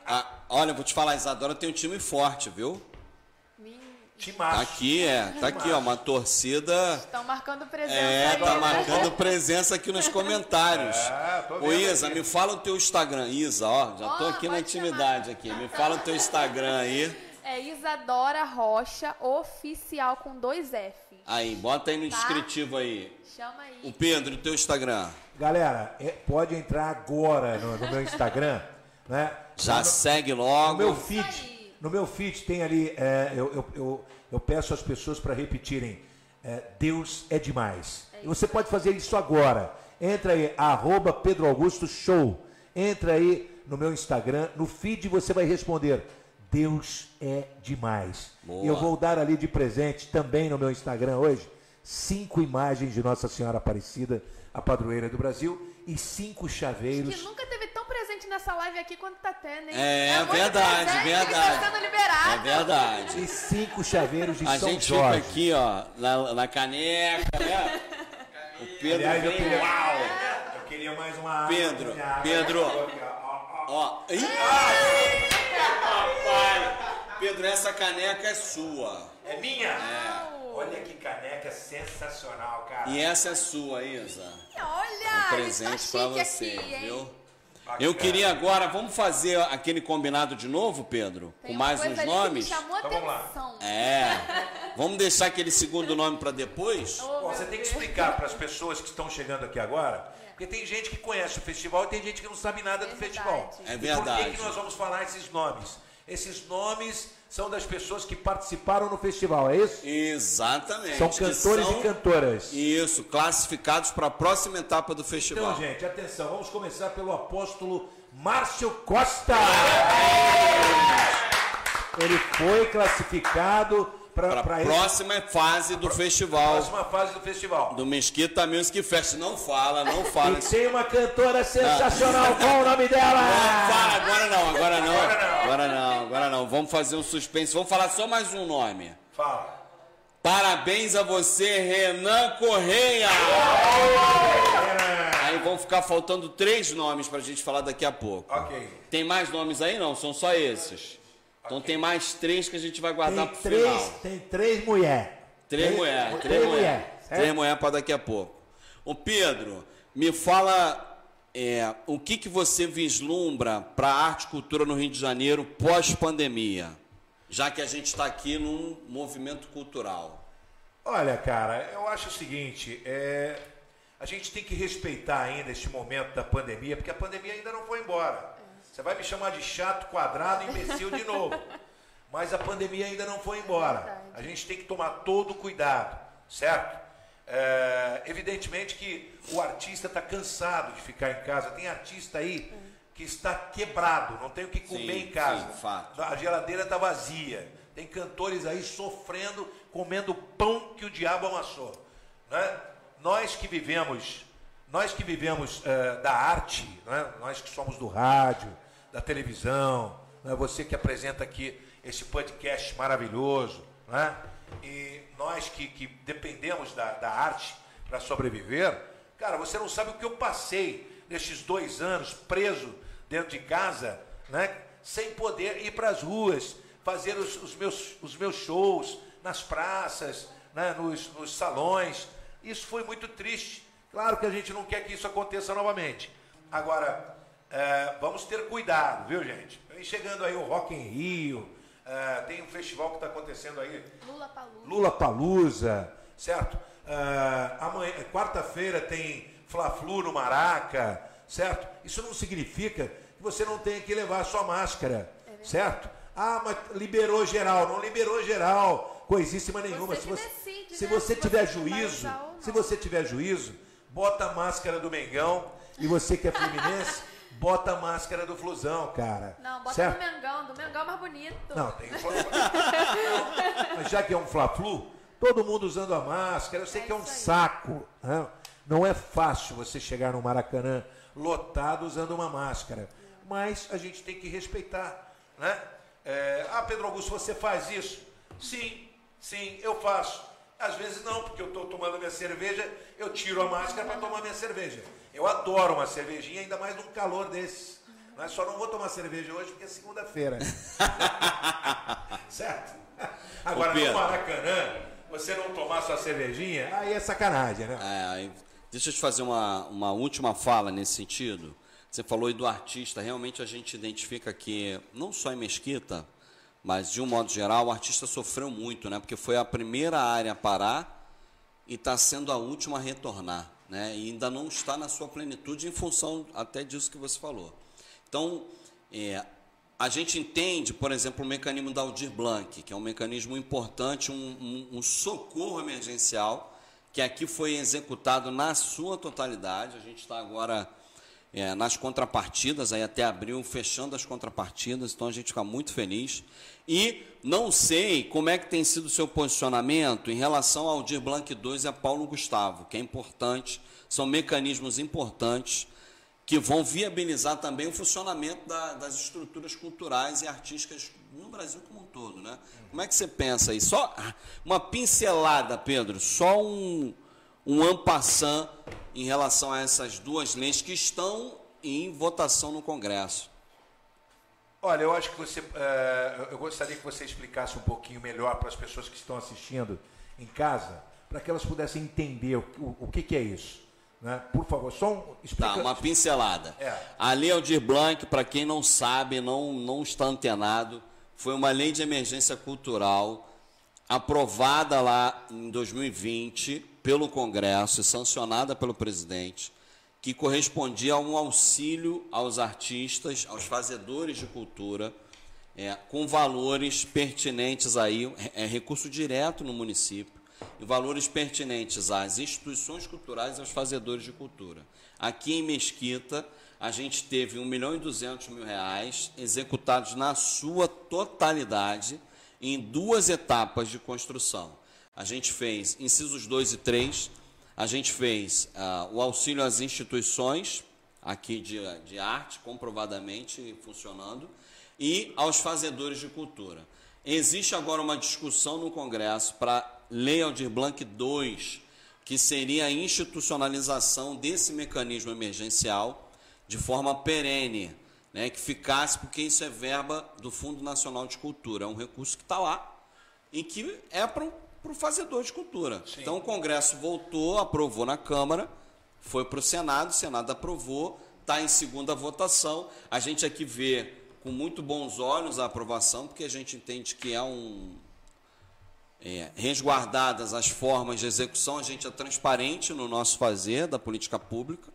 Ah, olha, vou te falar, Isadora tem um time forte, viu? Timaço. Tá aqui, é. Tá aqui, ó, uma torcida. Estão marcando presença É, aí, tá né? marcando presença aqui nos comentários. É, tô Ô Isa, aqui. me fala o teu Instagram. Isa, ó, já tô Ó, aqui na intimidade chamar. aqui. Me fala o teu Instagram aí. É Isadora Rocha Oficial com dois F. Aí, bota aí no Tá. descritivo aí. Chama aí. O Pedro, o teu Instagram. Galera, é- pode entrar agora no, no meu Instagram, né? Já no, segue no logo. meu Isso feed, aí. No meu feed tem ali, é, eu, eu, eu, eu peço às pessoas para repetirem, é, Deus é demais. e você pode fazer isso agora. Entra aí, arroba Pedro Augusto Show. Entra aí no meu Instagram, no feed você vai responder, Deus é demais. Boa. E eu vou dar ali de presente também no meu Instagram hoje cinco imagens de Nossa Senhora Aparecida, a padroeira do Brasil, e cinco chaveiros. Que nunca teve nessa live aqui quanto tá tendo, hein? É, muito verdade, presente verdade. Tá sendo liberado. É verdade. E cinco chaveiros de A São gente Jorge. fica aqui, ó, na, na caneca, né? O Pedro Aliás, eu queria, uau! eu queria mais uma água. Pedro. Pedro. Ó, ih, papai! Pedro, essa caneca é sua. É minha? Olha que caneca sensacional, cara. E essa é sua, Isa. Olha, Um presente ele tá pra chique você, aqui, hein? viu? Eu queria agora, vamos fazer aquele combinado de novo, Pedro? Tem Com mais uns nomes? Que me chamou Então vamos lá. atenção. É. Vamos deixar aquele segundo nome para depois? Oh, Bom, meu você tem que explicar para as pessoas que estão chegando aqui agora, porque tem gente que conhece o festival e tem gente que não sabe nada do Verdade. festival. É E por verdade. que, que nós vamos falar esses nomes? Esses nomes são das pessoas que participaram no festival, é isso? Exatamente. São cantores são- e cantoras. Isso, classificados para a próxima etapa do festival. Então, gente, atenção, vamos começar pelo apóstolo Márcio Costa. Ele foi classificado Para para a a próxima fase do festival próxima fase do festival. do Mesquita Music Fest. Não fala, não fala. E tem uma cantora sensacional, qual o nome dela? Não fala, agora não, agora não. Agora não, agora não. Vamos fazer um suspense. Vamos falar só mais um nome. Fala. Parabéns a você, Renan Correia. Aí vão ficar faltando três nomes pra gente falar daqui a pouco. Ok. Tem mais nomes aí? Não, são só esses. Então tem mais três que a gente vai guardar Tem pro três, final. tem três mulheres. Três mulheres, três mulheres. Três mulheres para daqui a pouco. Ô Pedro, me fala é, o que, que você vislumbra para a arte e cultura no Rio de Janeiro pós-pandemia, já que a gente está aqui num movimento cultural. Olha, cara, eu acho o seguinte, é, a gente tem que respeitar ainda este momento da pandemia, porque a pandemia ainda não foi embora. Você vai me chamar de chato, quadrado, imbecil de novo. Mas a pandemia ainda não foi embora. A gente tem que tomar todo o cuidado, certo? É, evidentemente que o artista está cansado de ficar em casa. Tem artista aí que está quebrado, não tem o que comer Sim, em casa. sim, fato. A geladeira está vazia. Tem cantores aí sofrendo, comendo pão que o diabo amassou. Né? Nós que vivemos, nós que vivemos eh, da arte, né? nós que somos do rádio, da televisão, né? você que apresenta aqui esse podcast maravilhoso, né? e nós que, que dependemos da, da arte para sobreviver, cara, você não sabe o que eu passei nestes dois anos preso dentro de casa, né? sem poder ir para as ruas, fazer os, os meus, os meus shows nas praças, né? nos, nos salões. Isso foi muito triste. Claro que a gente não quer que isso aconteça novamente. Agora, é, vamos ter cuidado, viu, gente? Vem chegando aí o Rock em Rio, é, tem um festival que está acontecendo aí, Lula Palu. Lula Palusa, certo? Ah, amanhã, quarta-feira tem Fla-Flu no Maraca, certo? Isso não significa que você não tenha que levar a sua máscara, certo? Ah, mas liberou geral, não liberou geral, coisíssima nenhuma. Você se você, decide, se né? você Se tiver você juízo, se você tiver juízo, bota a máscara do Mengão e você que é fluminense, bota a máscara do Flusão, cara. Não, bota certo? do Mengão. Do Mengão é mais bonito. Não, tem Fla-Flu. Mas já que é um Fla-Flu, todo mundo usando a máscara, eu sei É que é um aí. saco. né? Não é fácil você chegar no Maracanã lotado usando uma máscara. Mas a gente tem que respeitar. Né? É, ah, Pedro Augusto, você faz isso? Sim, sim, eu faço. Às vezes não, porque eu estou tomando minha cerveja, eu tiro a máscara para tomar minha cerveja. Eu adoro uma cervejinha, ainda mais num calor desse. Mas só não vou tomar cerveja hoje porque é segunda-feira. certo? Agora, no Maracanã, você não tomar sua cervejinha, aí é sacanagem, né? É, deixa eu te fazer uma, uma última fala nesse sentido. Você falou aí do artista, realmente a gente identifica que, não só em Mesquita, mas de um modo geral, o artista sofreu muito, né? Porque foi a primeira área a parar e está sendo a última a retornar, né? E ainda não está na sua plenitude em função até disso que você falou. Então, é, a gente entende, por exemplo, o mecanismo da Aldir Blanc, que é um mecanismo importante, um, um- um socorro emergencial, que aqui foi executado na sua totalidade. A gente está agora é, nas contrapartidas, aí até abril, fechando as contrapartidas, então a gente fica muito feliz. E não sei como é que tem sido o seu posicionamento em relação ao Dir Blanc 2 e a Paulo Gustavo, que é importante, são mecanismos importantes que vão viabilizar também o funcionamento da, das estruturas culturais e artísticas no Brasil como um todo. Né? Como é que você pensa aí? Só uma pincelada, Pedro, só um, um ampassant em relação a essas duas leis que estão em votação no Congresso. Olha, eu acho que você. Uh, eu gostaria que você explicasse um pouquinho melhor para as pessoas que estão assistindo em casa, para que elas pudessem entender o, o, o que, que, é isso. Né? Por favor, só um. Explica... Tá, uma pincelada. É. A Lei Aldir Blanc, para quem não sabe, não, não está antenado, foi uma lei de emergência cultural aprovada lá em 2020 pelo Congresso e sancionada pelo presidente que correspondia a um auxílio aos artistas, aos fazedores de cultura, é, com valores pertinentes aí, é, recurso direto no município, e valores pertinentes às instituições culturais e aos fazedores de cultura. Aqui em Mesquita, a gente teve 1 milhão e 200 mil reais executados na sua totalidade em duas etapas de construção. A gente fez incisos 2 e 3, a gente fez uh, o auxílio às instituições, aqui de, de arte, comprovadamente funcionando, e aos fazedores de cultura. Existe agora uma discussão no Congresso para Lei Aldir Blanc II, que seria a institucionalização desse mecanismo emergencial de forma perene, né, que ficasse, porque isso é verba do Fundo Nacional de Cultura, é um recurso que está lá e que é para para o fazedor de cultura. Sim. Então o Congresso voltou, aprovou na Câmara, foi para o Senado, o Senado aprovou, está em segunda votação. A gente aqui vê com muito bons olhos a aprovação, porque a gente entende que é um. É, resguardadas as formas de execução, a gente é transparente no nosso fazer da política pública.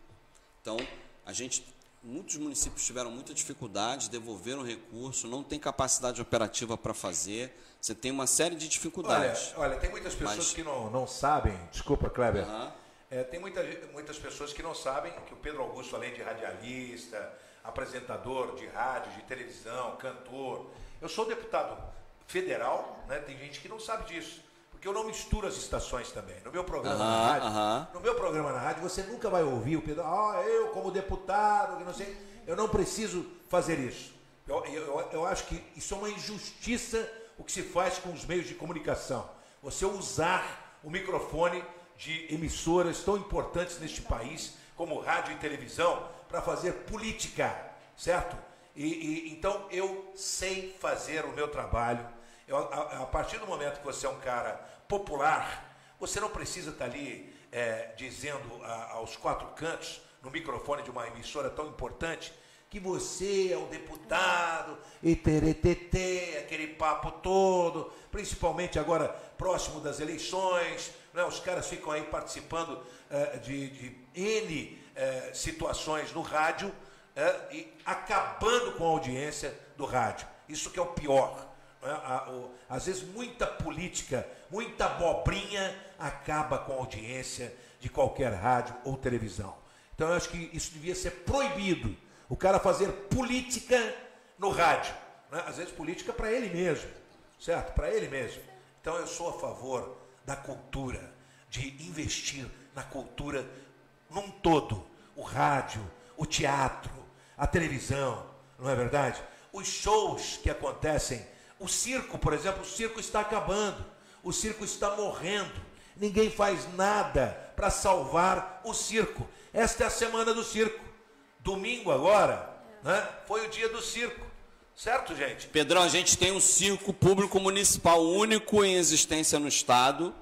Então, a gente muitos municípios tiveram muita dificuldade, devolveram recurso, não tem capacidade operativa para fazer. Você tem uma série de dificuldades. Olha, olha tem muitas pessoas mas... que não, não sabem, desculpa, Kleber. Uhum. É, tem muita, muitas pessoas que não sabem que o Pedro Augusto, além de radialista, apresentador de rádio, de televisão, cantor, eu sou deputado federal, né? tem gente que não sabe disso. Porque eu não misturo as estações também. No meu programa uhum, na rádio, uhum. no meu programa na rádio, você nunca vai ouvir o Pedro, ah, eu como deputado, que não sei. Eu não preciso fazer isso. Eu, eu, eu acho que isso é uma injustiça o que se faz com os meios de comunicação. Você usar o microfone de emissoras tão importantes neste país, como rádio e televisão, para fazer política, certo? E, e, então eu sei fazer o meu trabalho. Eu, a, a, partir do momento que você é um cara popular, você não precisa estar tá ali é, dizendo a, aos quatro cantos, no microfone de uma emissora tão importante, que você é o deputado, e teretetê, aquele papo todo, principalmente agora próximo das eleições, né? os caras ficam aí participando é, de, de, N é, situações no rádio é, e acabando com a audiência do rádio. Isso que é o pior. Né? Às vezes muita política, muita abobrinha acaba com a audiência de qualquer rádio ou televisão. Então eu acho que isso devia ser proibido o cara fazer política no rádio. Né? Às vezes política para ele mesmo, certo? Para ele mesmo. Então eu sou a favor da cultura, de investir na cultura num todo. O rádio, o teatro, a televisão, não é verdade? Os shows que acontecem, o circo, por exemplo, o circo está acabando, o circo está morrendo. Ninguém faz nada para salvar o circo. Esta é a semana do circo. Domingo agora, né? Foi o dia do circo. Certo, gente? Pedrão, a gente tem um circo público municipal único em existência no estado.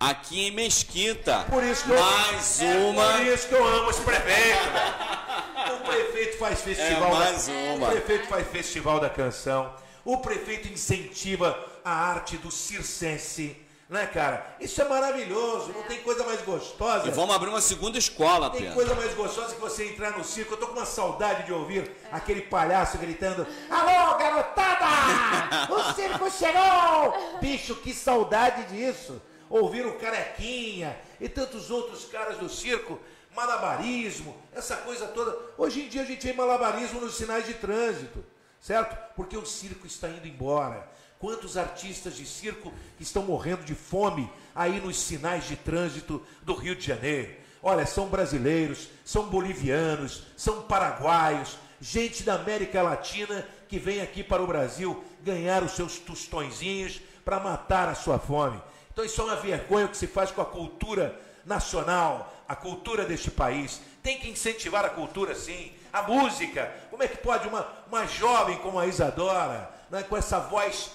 Aqui em Mesquita. Por isso que mais eu, uma. É por isso que eu amo esse prefeito. Né? o prefeito faz é, festival. É mais da... uma. O prefeito faz festival da canção. O prefeito incentiva a arte do circense. Né, cara? Isso é maravilhoso, não tem coisa mais gostosa. E vamos abrir uma segunda escola, Tem Pedro. coisa mais gostosa que você entrar no circo. Eu tô com uma saudade de ouvir aquele palhaço gritando: Alô, garotada! O circo chegou! Bicho, que saudade disso! Ouvir o Carequinha e tantos outros caras do circo. malabarismo, essa coisa toda. Hoje em dia a gente tem malabarismo nos sinais de trânsito, certo? Porque o circo está indo embora. Quantos artistas de circo estão morrendo de fome aí nos sinais de trânsito do Rio de Janeiro? Olha, são brasileiros, são bolivianos, são paraguaios, gente da América Latina que vem aqui para o Brasil ganhar os seus tostõezinhos para matar a sua fome. Então isso é uma vergonha que se faz com a cultura nacional, a cultura deste país. Tem que incentivar a cultura sim. A música, como é que pode uma, uma jovem como a Isadora, né, com essa voz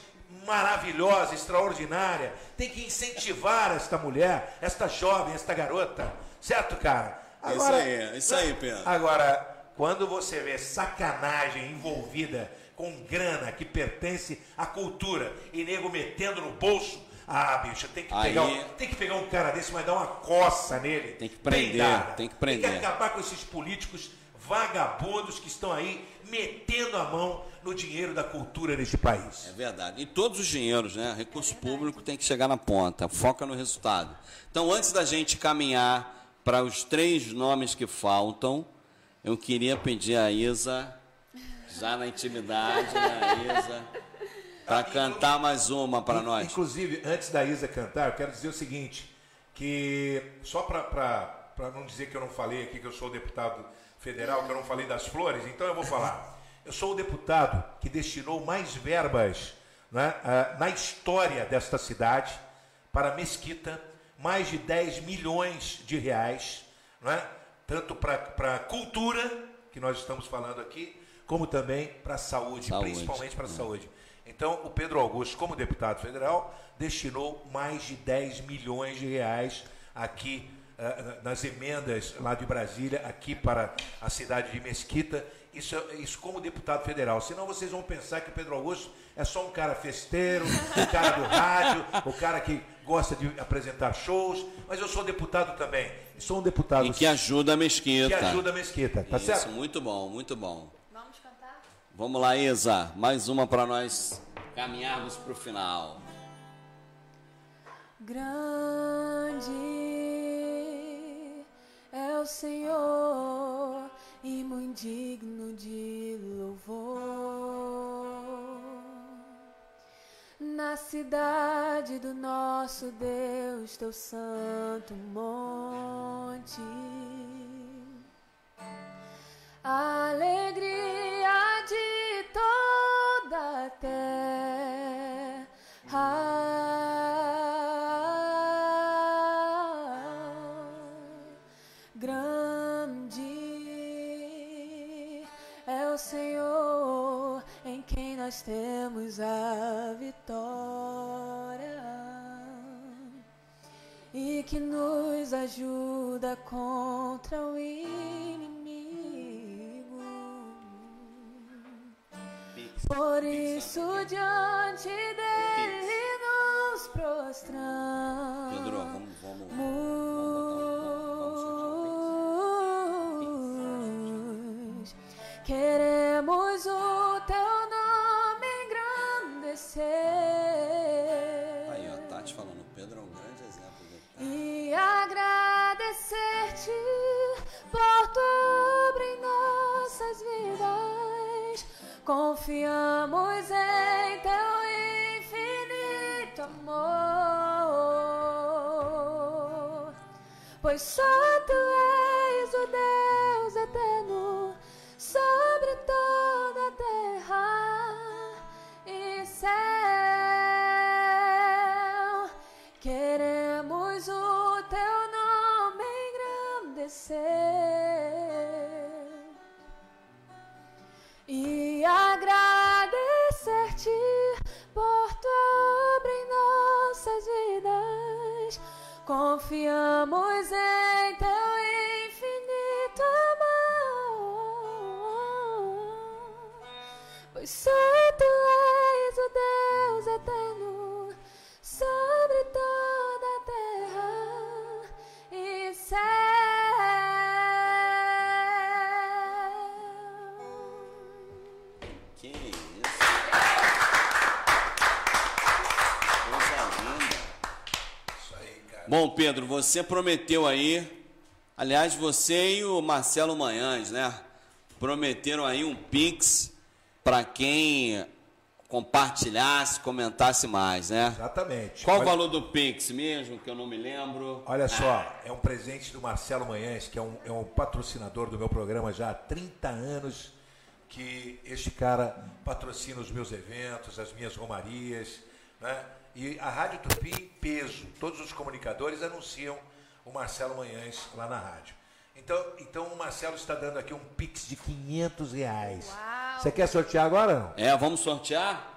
maravilhosa, extraordinária, tem que incentivar esta mulher, esta jovem, esta garota, certo, cara? Agora, isso aí, isso aí, Pedro. Agora, quando você vê sacanagem envolvida com grana que pertence à cultura e nego metendo no bolso, ah, bicho, tem que, Aí- pegar, um, tem que pegar um cara desse, mas dar uma coça nele. Tem que prender, peidada. tem que prender. Tem que acabar com esses políticos vagabundos que estão aí metendo a mão no dinheiro da cultura neste país. É verdade. E todos os dinheiros, né? Recurso público tem que chegar na ponta, foca no resultado. Então, antes da gente caminhar para os três nomes que faltam, eu queria pedir a Isa, já na intimidade, né, Isa, para cantar mais uma para nós. Inclusive, antes da Isa cantar, eu quero dizer o seguinte, que só para não dizer que eu não falei aqui que eu sou deputado federal, que eu não falei das flores, então eu vou falar. Eu sou o deputado que destinou mais verbas né, ah, na história desta cidade para Mesquita, mais de 10 milhões de reais, não é? tanto para a cultura, que nós estamos falando aqui, como também para a saúde, Saúde. principalmente para a saúde. Então, o Pedro Augusto, como deputado federal, destinou mais de 10 milhões de reais aqui nas emendas lá de Brasília, aqui para a cidade de Mesquita. Isso, isso como deputado federal. Senão vocês vão pensar que o Pedro Augusto é só um cara festeiro, o cara do rádio, o cara que gosta de apresentar shows. Mas eu sou deputado também. E Sou um deputado E que ajuda a Mesquita. que ajuda a Mesquita, tá Isso, certo? muito bom, muito bom. Vamos cantar? Vamos lá, Isa, mais uma para nós caminharmos para o final. Grande Senhor e muito digno de louvor. Na cidade do nosso Deus, teu santo monte. Alegria de toda a terra. Nós temos a vitória e que nos ajuda contra o inimigo. Por isso, diante dele nos prostramos. Pedro, vamos, vamos, Mus. Confiamos em teu infinito amor, pois só tu és Confiamos em teu infinito amor, pois só Bom, Pedro, você prometeu aí Aliás, você e o Marcelo Manhães, né? Prometeram aí um Pix para quem compartilhasse, comentasse mais, né? Exatamente. Qual Olha- o valor do Pix mesmo, que eu não me lembro? Olha só, é um presente do Marcelo Manhães, que é um, é um patrocinador do meu programa já há 30 anos, que este cara patrocina os meus eventos, as minhas romarias, né? E a Rádio Tupi em peso, todos os comunicadores anunciam o Marcelo Manhães lá na rádio. Então, então o Marcelo está dando aqui um pix de 500 reais. Uau. Você quer sortear agora não? É, vamos sortear?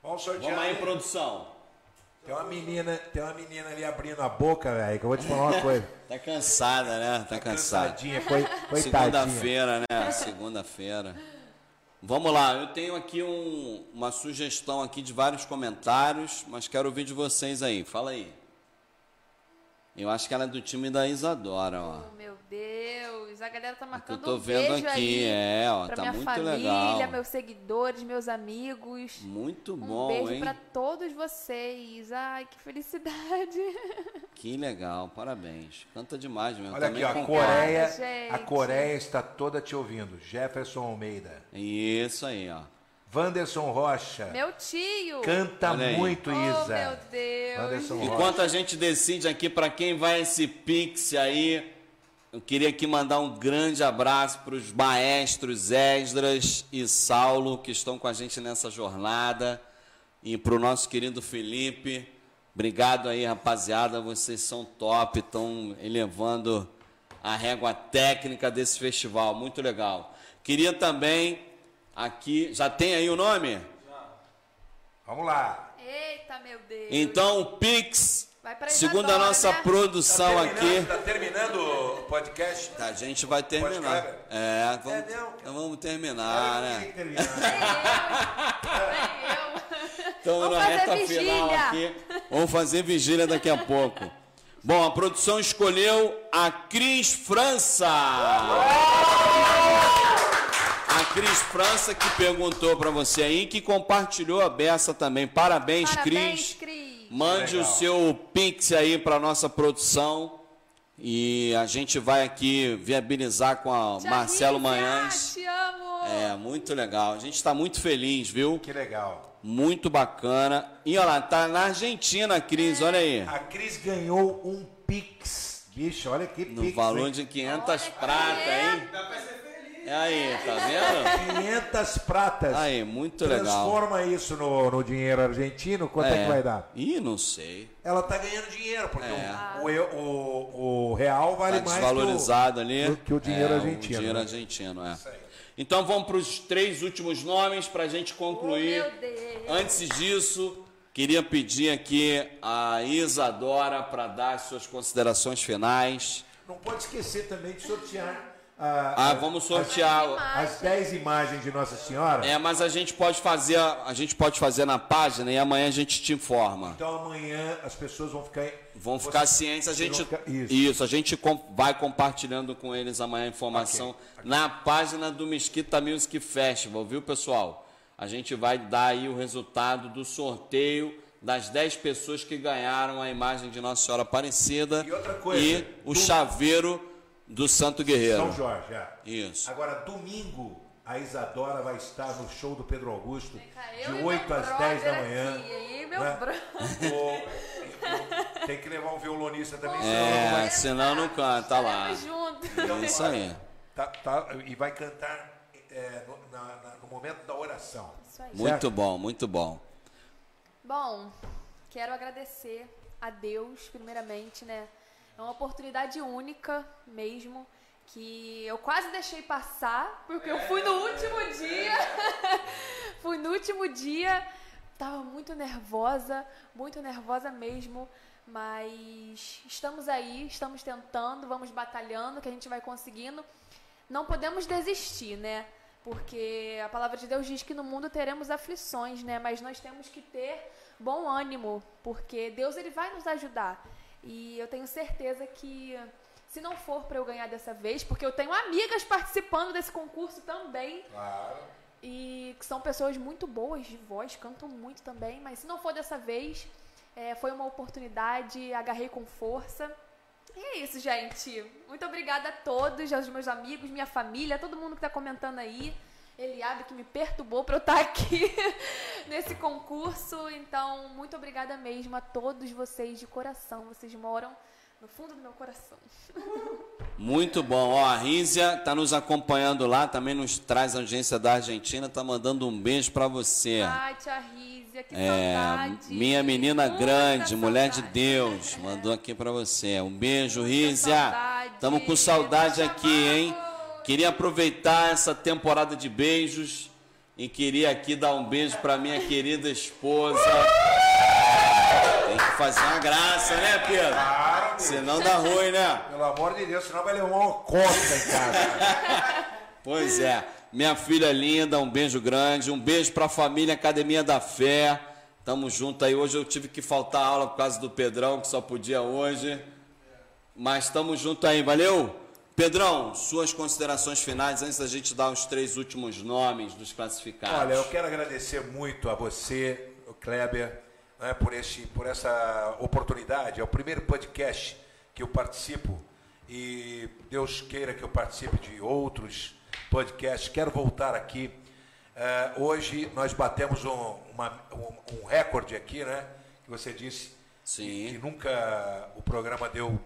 Vamos sortear. Vamos aí, né? produção. Tem uma menina, tem uma menina ali abrindo a boca, velho, que eu vou te falar uma coisa. Tá cansada, né? Tá cansada. Cansadinha, coi- coitadinha. Segunda-feira, né? Segunda-feira. Vamos lá, eu tenho aqui um- uma sugestão aqui de vários comentários, mas quero ouvir de vocês aí. Fala aí. Eu acho que ela é do time da Isadora, ó. Oh, meu a galera tá marcando tô um vendo beijo aqui, aí é, ó, pra tá minha muito família, legal. meus seguidores, meus amigos. Muito Um bom, beijo hein? pra todos vocês. Ai, que felicidade. Que legal, parabéns. Canta demais mesmo. Olha Também aqui, ó, a. Coreia, gente. a Coreia está toda te ouvindo. Jefferson Almeida, Isso aí, ó. Wanderson Rocha, Meu tio. canta muito, oh, Isa. meu Deus. Wanderson Rocha. Enquanto a gente decide aqui para quem vai esse Pix aí, eu queria aqui mandar um grande abraço para os maestros Esdras e Saulo que estão com a gente nessa jornada e para o nosso querido Felipe. Obrigado aí, rapaziada. Vocês são top, estão elevando a régua técnica desse festival. Muito legal. Queria também aqui. Já tem aí o nome? Vamos lá. Eita, meu Deus. Então, o Pix, segundo a nossa né? produção aqui. Tá terminando o podcast? A gente vai terminar. Kleber? É, vamos, É, não, então vamos terminar, né? que terminar. Nem eu. Estamos na reta vigília. final aqui. Vamos fazer vigília daqui a pouco. Bom, a produção escolheu a Cris França. A Cris França que perguntou para você aí, que compartilhou a beça também. Parabéns, Parabéns, Cris. Cris. Mande Legal. o seu Pix aí para nossa produção. E a gente vai aqui viabilizar com a Tia Marcelo Manhães. Te amo. É, muito legal. A gente está muito feliz, viu? Que legal. Muito bacana. E olha lá, tá na Argentina, Cris, olha aí. A Cris ganhou um Pix. Bicho, olha que No Pix. valor hein? de 500 Olha pratas, é. hein? É aí, tá vendo? 500 pratas. Aí, muito legal. Transforma isso no, no dinheiro argentino, quanto é. que vai dar? Ih, não sei. Ela tá ganhando dinheiro, porque É. o, o, o, real vale Tá mais desvalorizado ali. do que o dinheiro É, argentino, O dinheiro né? argentino, é. Isso aí. Então vamos para os três últimos nomes para a gente concluir. Oh, meu Deus. Antes disso, queria pedir aqui a Isadora para dar as suas considerações finais. Não pode esquecer também de sortear a- Ah, a- vamos sortear. as 10 imagens de Nossa Senhora. É, mas a gente pode fazer, a gente pode fazer na página e amanhã a gente te informa. Então amanhã as pessoas vão ficar. Vão ficar Você- cientes, a gente ficar- Isso. isso, a gente vai compartilhando com eles amanhã a informação Ok, na página do Mesquita Music Festival, viu, pessoal? A gente vai dar aí o resultado do sorteio das 10 pessoas que ganharam a imagem de Nossa Senhora Aparecida E outra coisa, e o do- chaveiro do Santo Guerreiro. São Jorge, já. Isso. Agora, domingo, a Isadora vai estar no show do Pedro Augusto, de e 8 meu às 10 da manhã. aqui, aí, meu né? brother. O- o- tem que levar um violonista também, senão não É, vai. senão não canta lá. Estaremos juntos. Então, É isso olha, aí. tá- tá- e vai cantar é, no, na- na- no momento da oração. Isso aí. Muito bom, muito bom. Bom, quero agradecer a Deus, primeiramente, né? É uma oportunidade única mesmo, que eu quase deixei passar, porque eu fui no último dia. fui no último dia, tava muito nervosa, muito nervosa mesmo, mas estamos aí, estamos tentando, vamos batalhando, que a gente vai conseguindo. Não podemos desistir, né? Porque a palavra de Deus diz que no mundo teremos aflições, né? Mas nós temos que ter bom ânimo, porque Deus ele vai nos ajudar. E eu tenho certeza que se não for para eu ganhar dessa vez, porque eu tenho amigas participando desse concurso também, Claro. e que são pessoas muito boas de voz, cantam muito também, mas se não for dessa vez, é, foi uma oportunidade, agarrei com força E é isso, gente. Muito obrigada a todos, aos meus amigos, minha família, todo mundo que está comentando aí. Eliabe que me perturbou para eu estar aqui nesse concurso. Então, muito obrigada mesmo a todos vocês de coração. Vocês moram no fundo do meu coração. Muito bom. Ó, a Rízia está nos acompanhando lá, também nos traz a audiência da Argentina, tá mandando um beijo para você. Ai, tia Rízia, que é, saudade. Minha menina Muita grande, mulher de saudade. Deus, mandou aqui para você. Um beijo, Rízia. saudade. Estamos com saudade Tá aqui, hein? Queria aproveitar essa temporada de beijos e queria aqui dar um beijo para minha querida esposa. Tem que fazer uma graça, né, Pedro? Claro, Senão dá ruim, né? Pelo amor de Deus, senão vai levar uma costa em casa. Pois é. Minha filha linda, um beijo grande, um beijo para a família Academia da Fé. Tamo junto aí. Hoje eu tive que faltar aula por causa do Pedrão, que só podia hoje. Mas tamo junto aí, valeu? Pedrão, suas considerações finais antes da gente dar os três últimos nomes dos classificados. Olha, eu quero agradecer muito a você, o Kleber, né, por, este, por essa oportunidade. É o primeiro podcast que eu participo e Deus queira que eu participe de outros podcasts. Quero voltar aqui. Eh, hoje nós batemos um, uma- um- um recorde aqui, né? Que você disse Sim. que nunca o programa deu.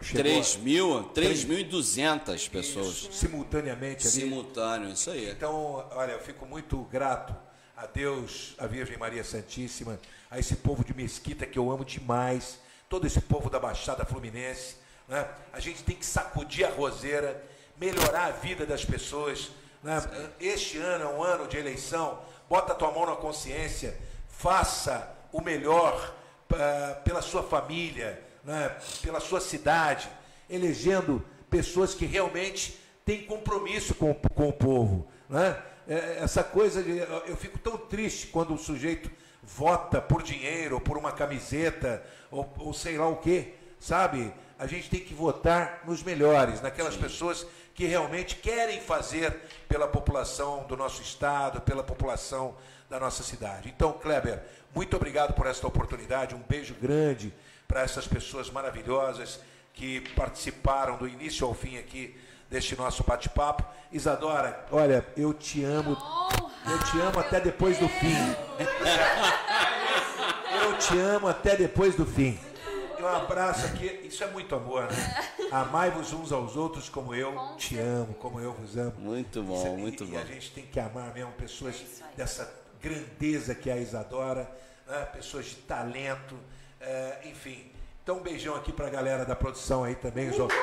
Chegou 3 mil, 3.200 pessoas isso, simultaneamente ali. simultâneo, isso aí. Então, olha, eu fico muito grato a Deus, a Virgem Maria Santíssima, a esse povo de Mesquita que eu amo demais, todo esse povo da Baixada Fluminense. Né? A gente tem que sacudir a roseira, melhorar a vida das pessoas. Né? Este ano é um ano de eleição, bota a tua mão na consciência, faça o melhor ah, pela sua família, né? pela sua cidade, elegendo pessoas que realmente têm compromisso com, o- com o povo. Né? É, Essa coisa de. Eu fico tão triste quando o sujeito vota por dinheiro, ou por uma camiseta, ou, ou sei lá o quê, sabe? A gente tem que votar nos melhores, naquelas pessoas que realmente querem fazer pela população do nosso estado, pela população da nossa cidade. Então, Kleber, muito obrigado por esta oportunidade, um beijo grande para essas pessoas maravilhosas que participaram do início ao fim aqui deste nosso bate-papo. Isadora, olha, eu te amo, eu te amo até depois do fim. Eu te amo até depois do fim. E um abraço aqui, isso é muito amor, né? Amai-vos uns aos outros como eu te amo, como eu vos amo. Muito bom, é- muito e, bom. E a gente tem que amar mesmo pessoas dessa grandeza que é a Isadora, né? pessoas de talento, é, enfim. Então um beijão aqui pra galera da produção aí também, os outros.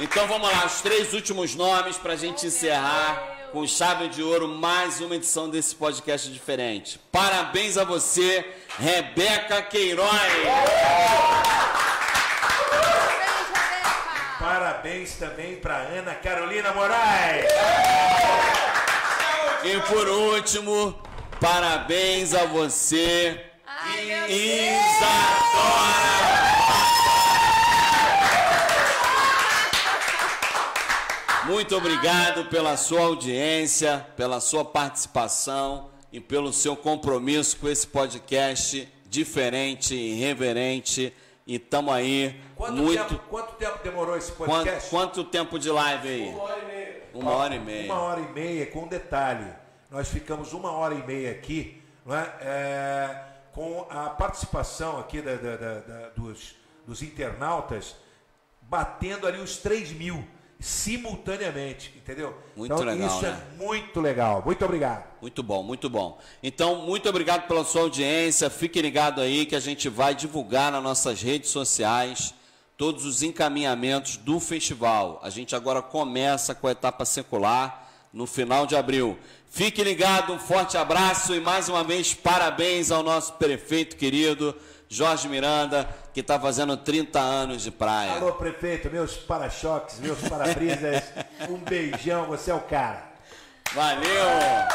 Então vamos lá, os três últimos nomes para a gente encerrar com chave de ouro mais uma edição desse podcast diferente. Parabéns a você, Rebeca Queiroz. Parabéns também pra Ana Carolina Moraes. E por último, parabéns a você, Ai, meu Deus! Isadora. Muito obrigado pela sua audiência, pela sua participação e pelo seu compromisso com esse podcast diferente, irreverente. E estamos aí Quanto, muito. tempo, quanto tempo demorou esse Quanto, podcast? quanto tempo de live aí? Uma hora e meia. Uma hora e meia. Uma hora e meia, com detalhe. Nós ficamos uma hora e meia aqui, não é? É, com a participação aqui da- da- da- dos, dos internautas, batendo ali os 3 mil simultaneamente, entendeu? Muito então, legal, Isso né? é muito legal. Muito obrigado. Muito bom, muito bom. Então, muito obrigado pela sua audiência. Fique ligado aí que a gente vai divulgar nas nossas redes sociais todos os encaminhamentos do festival. A gente agora começa com a etapa secular no final de abril. Fique ligado, um forte abraço e mais uma vez parabéns ao nosso prefeito querido Jorge Miranda, que está fazendo 30 anos de praia. Alô, prefeito, meus para-choques, meus para-brisas, um beijão, você é o cara. Valeu!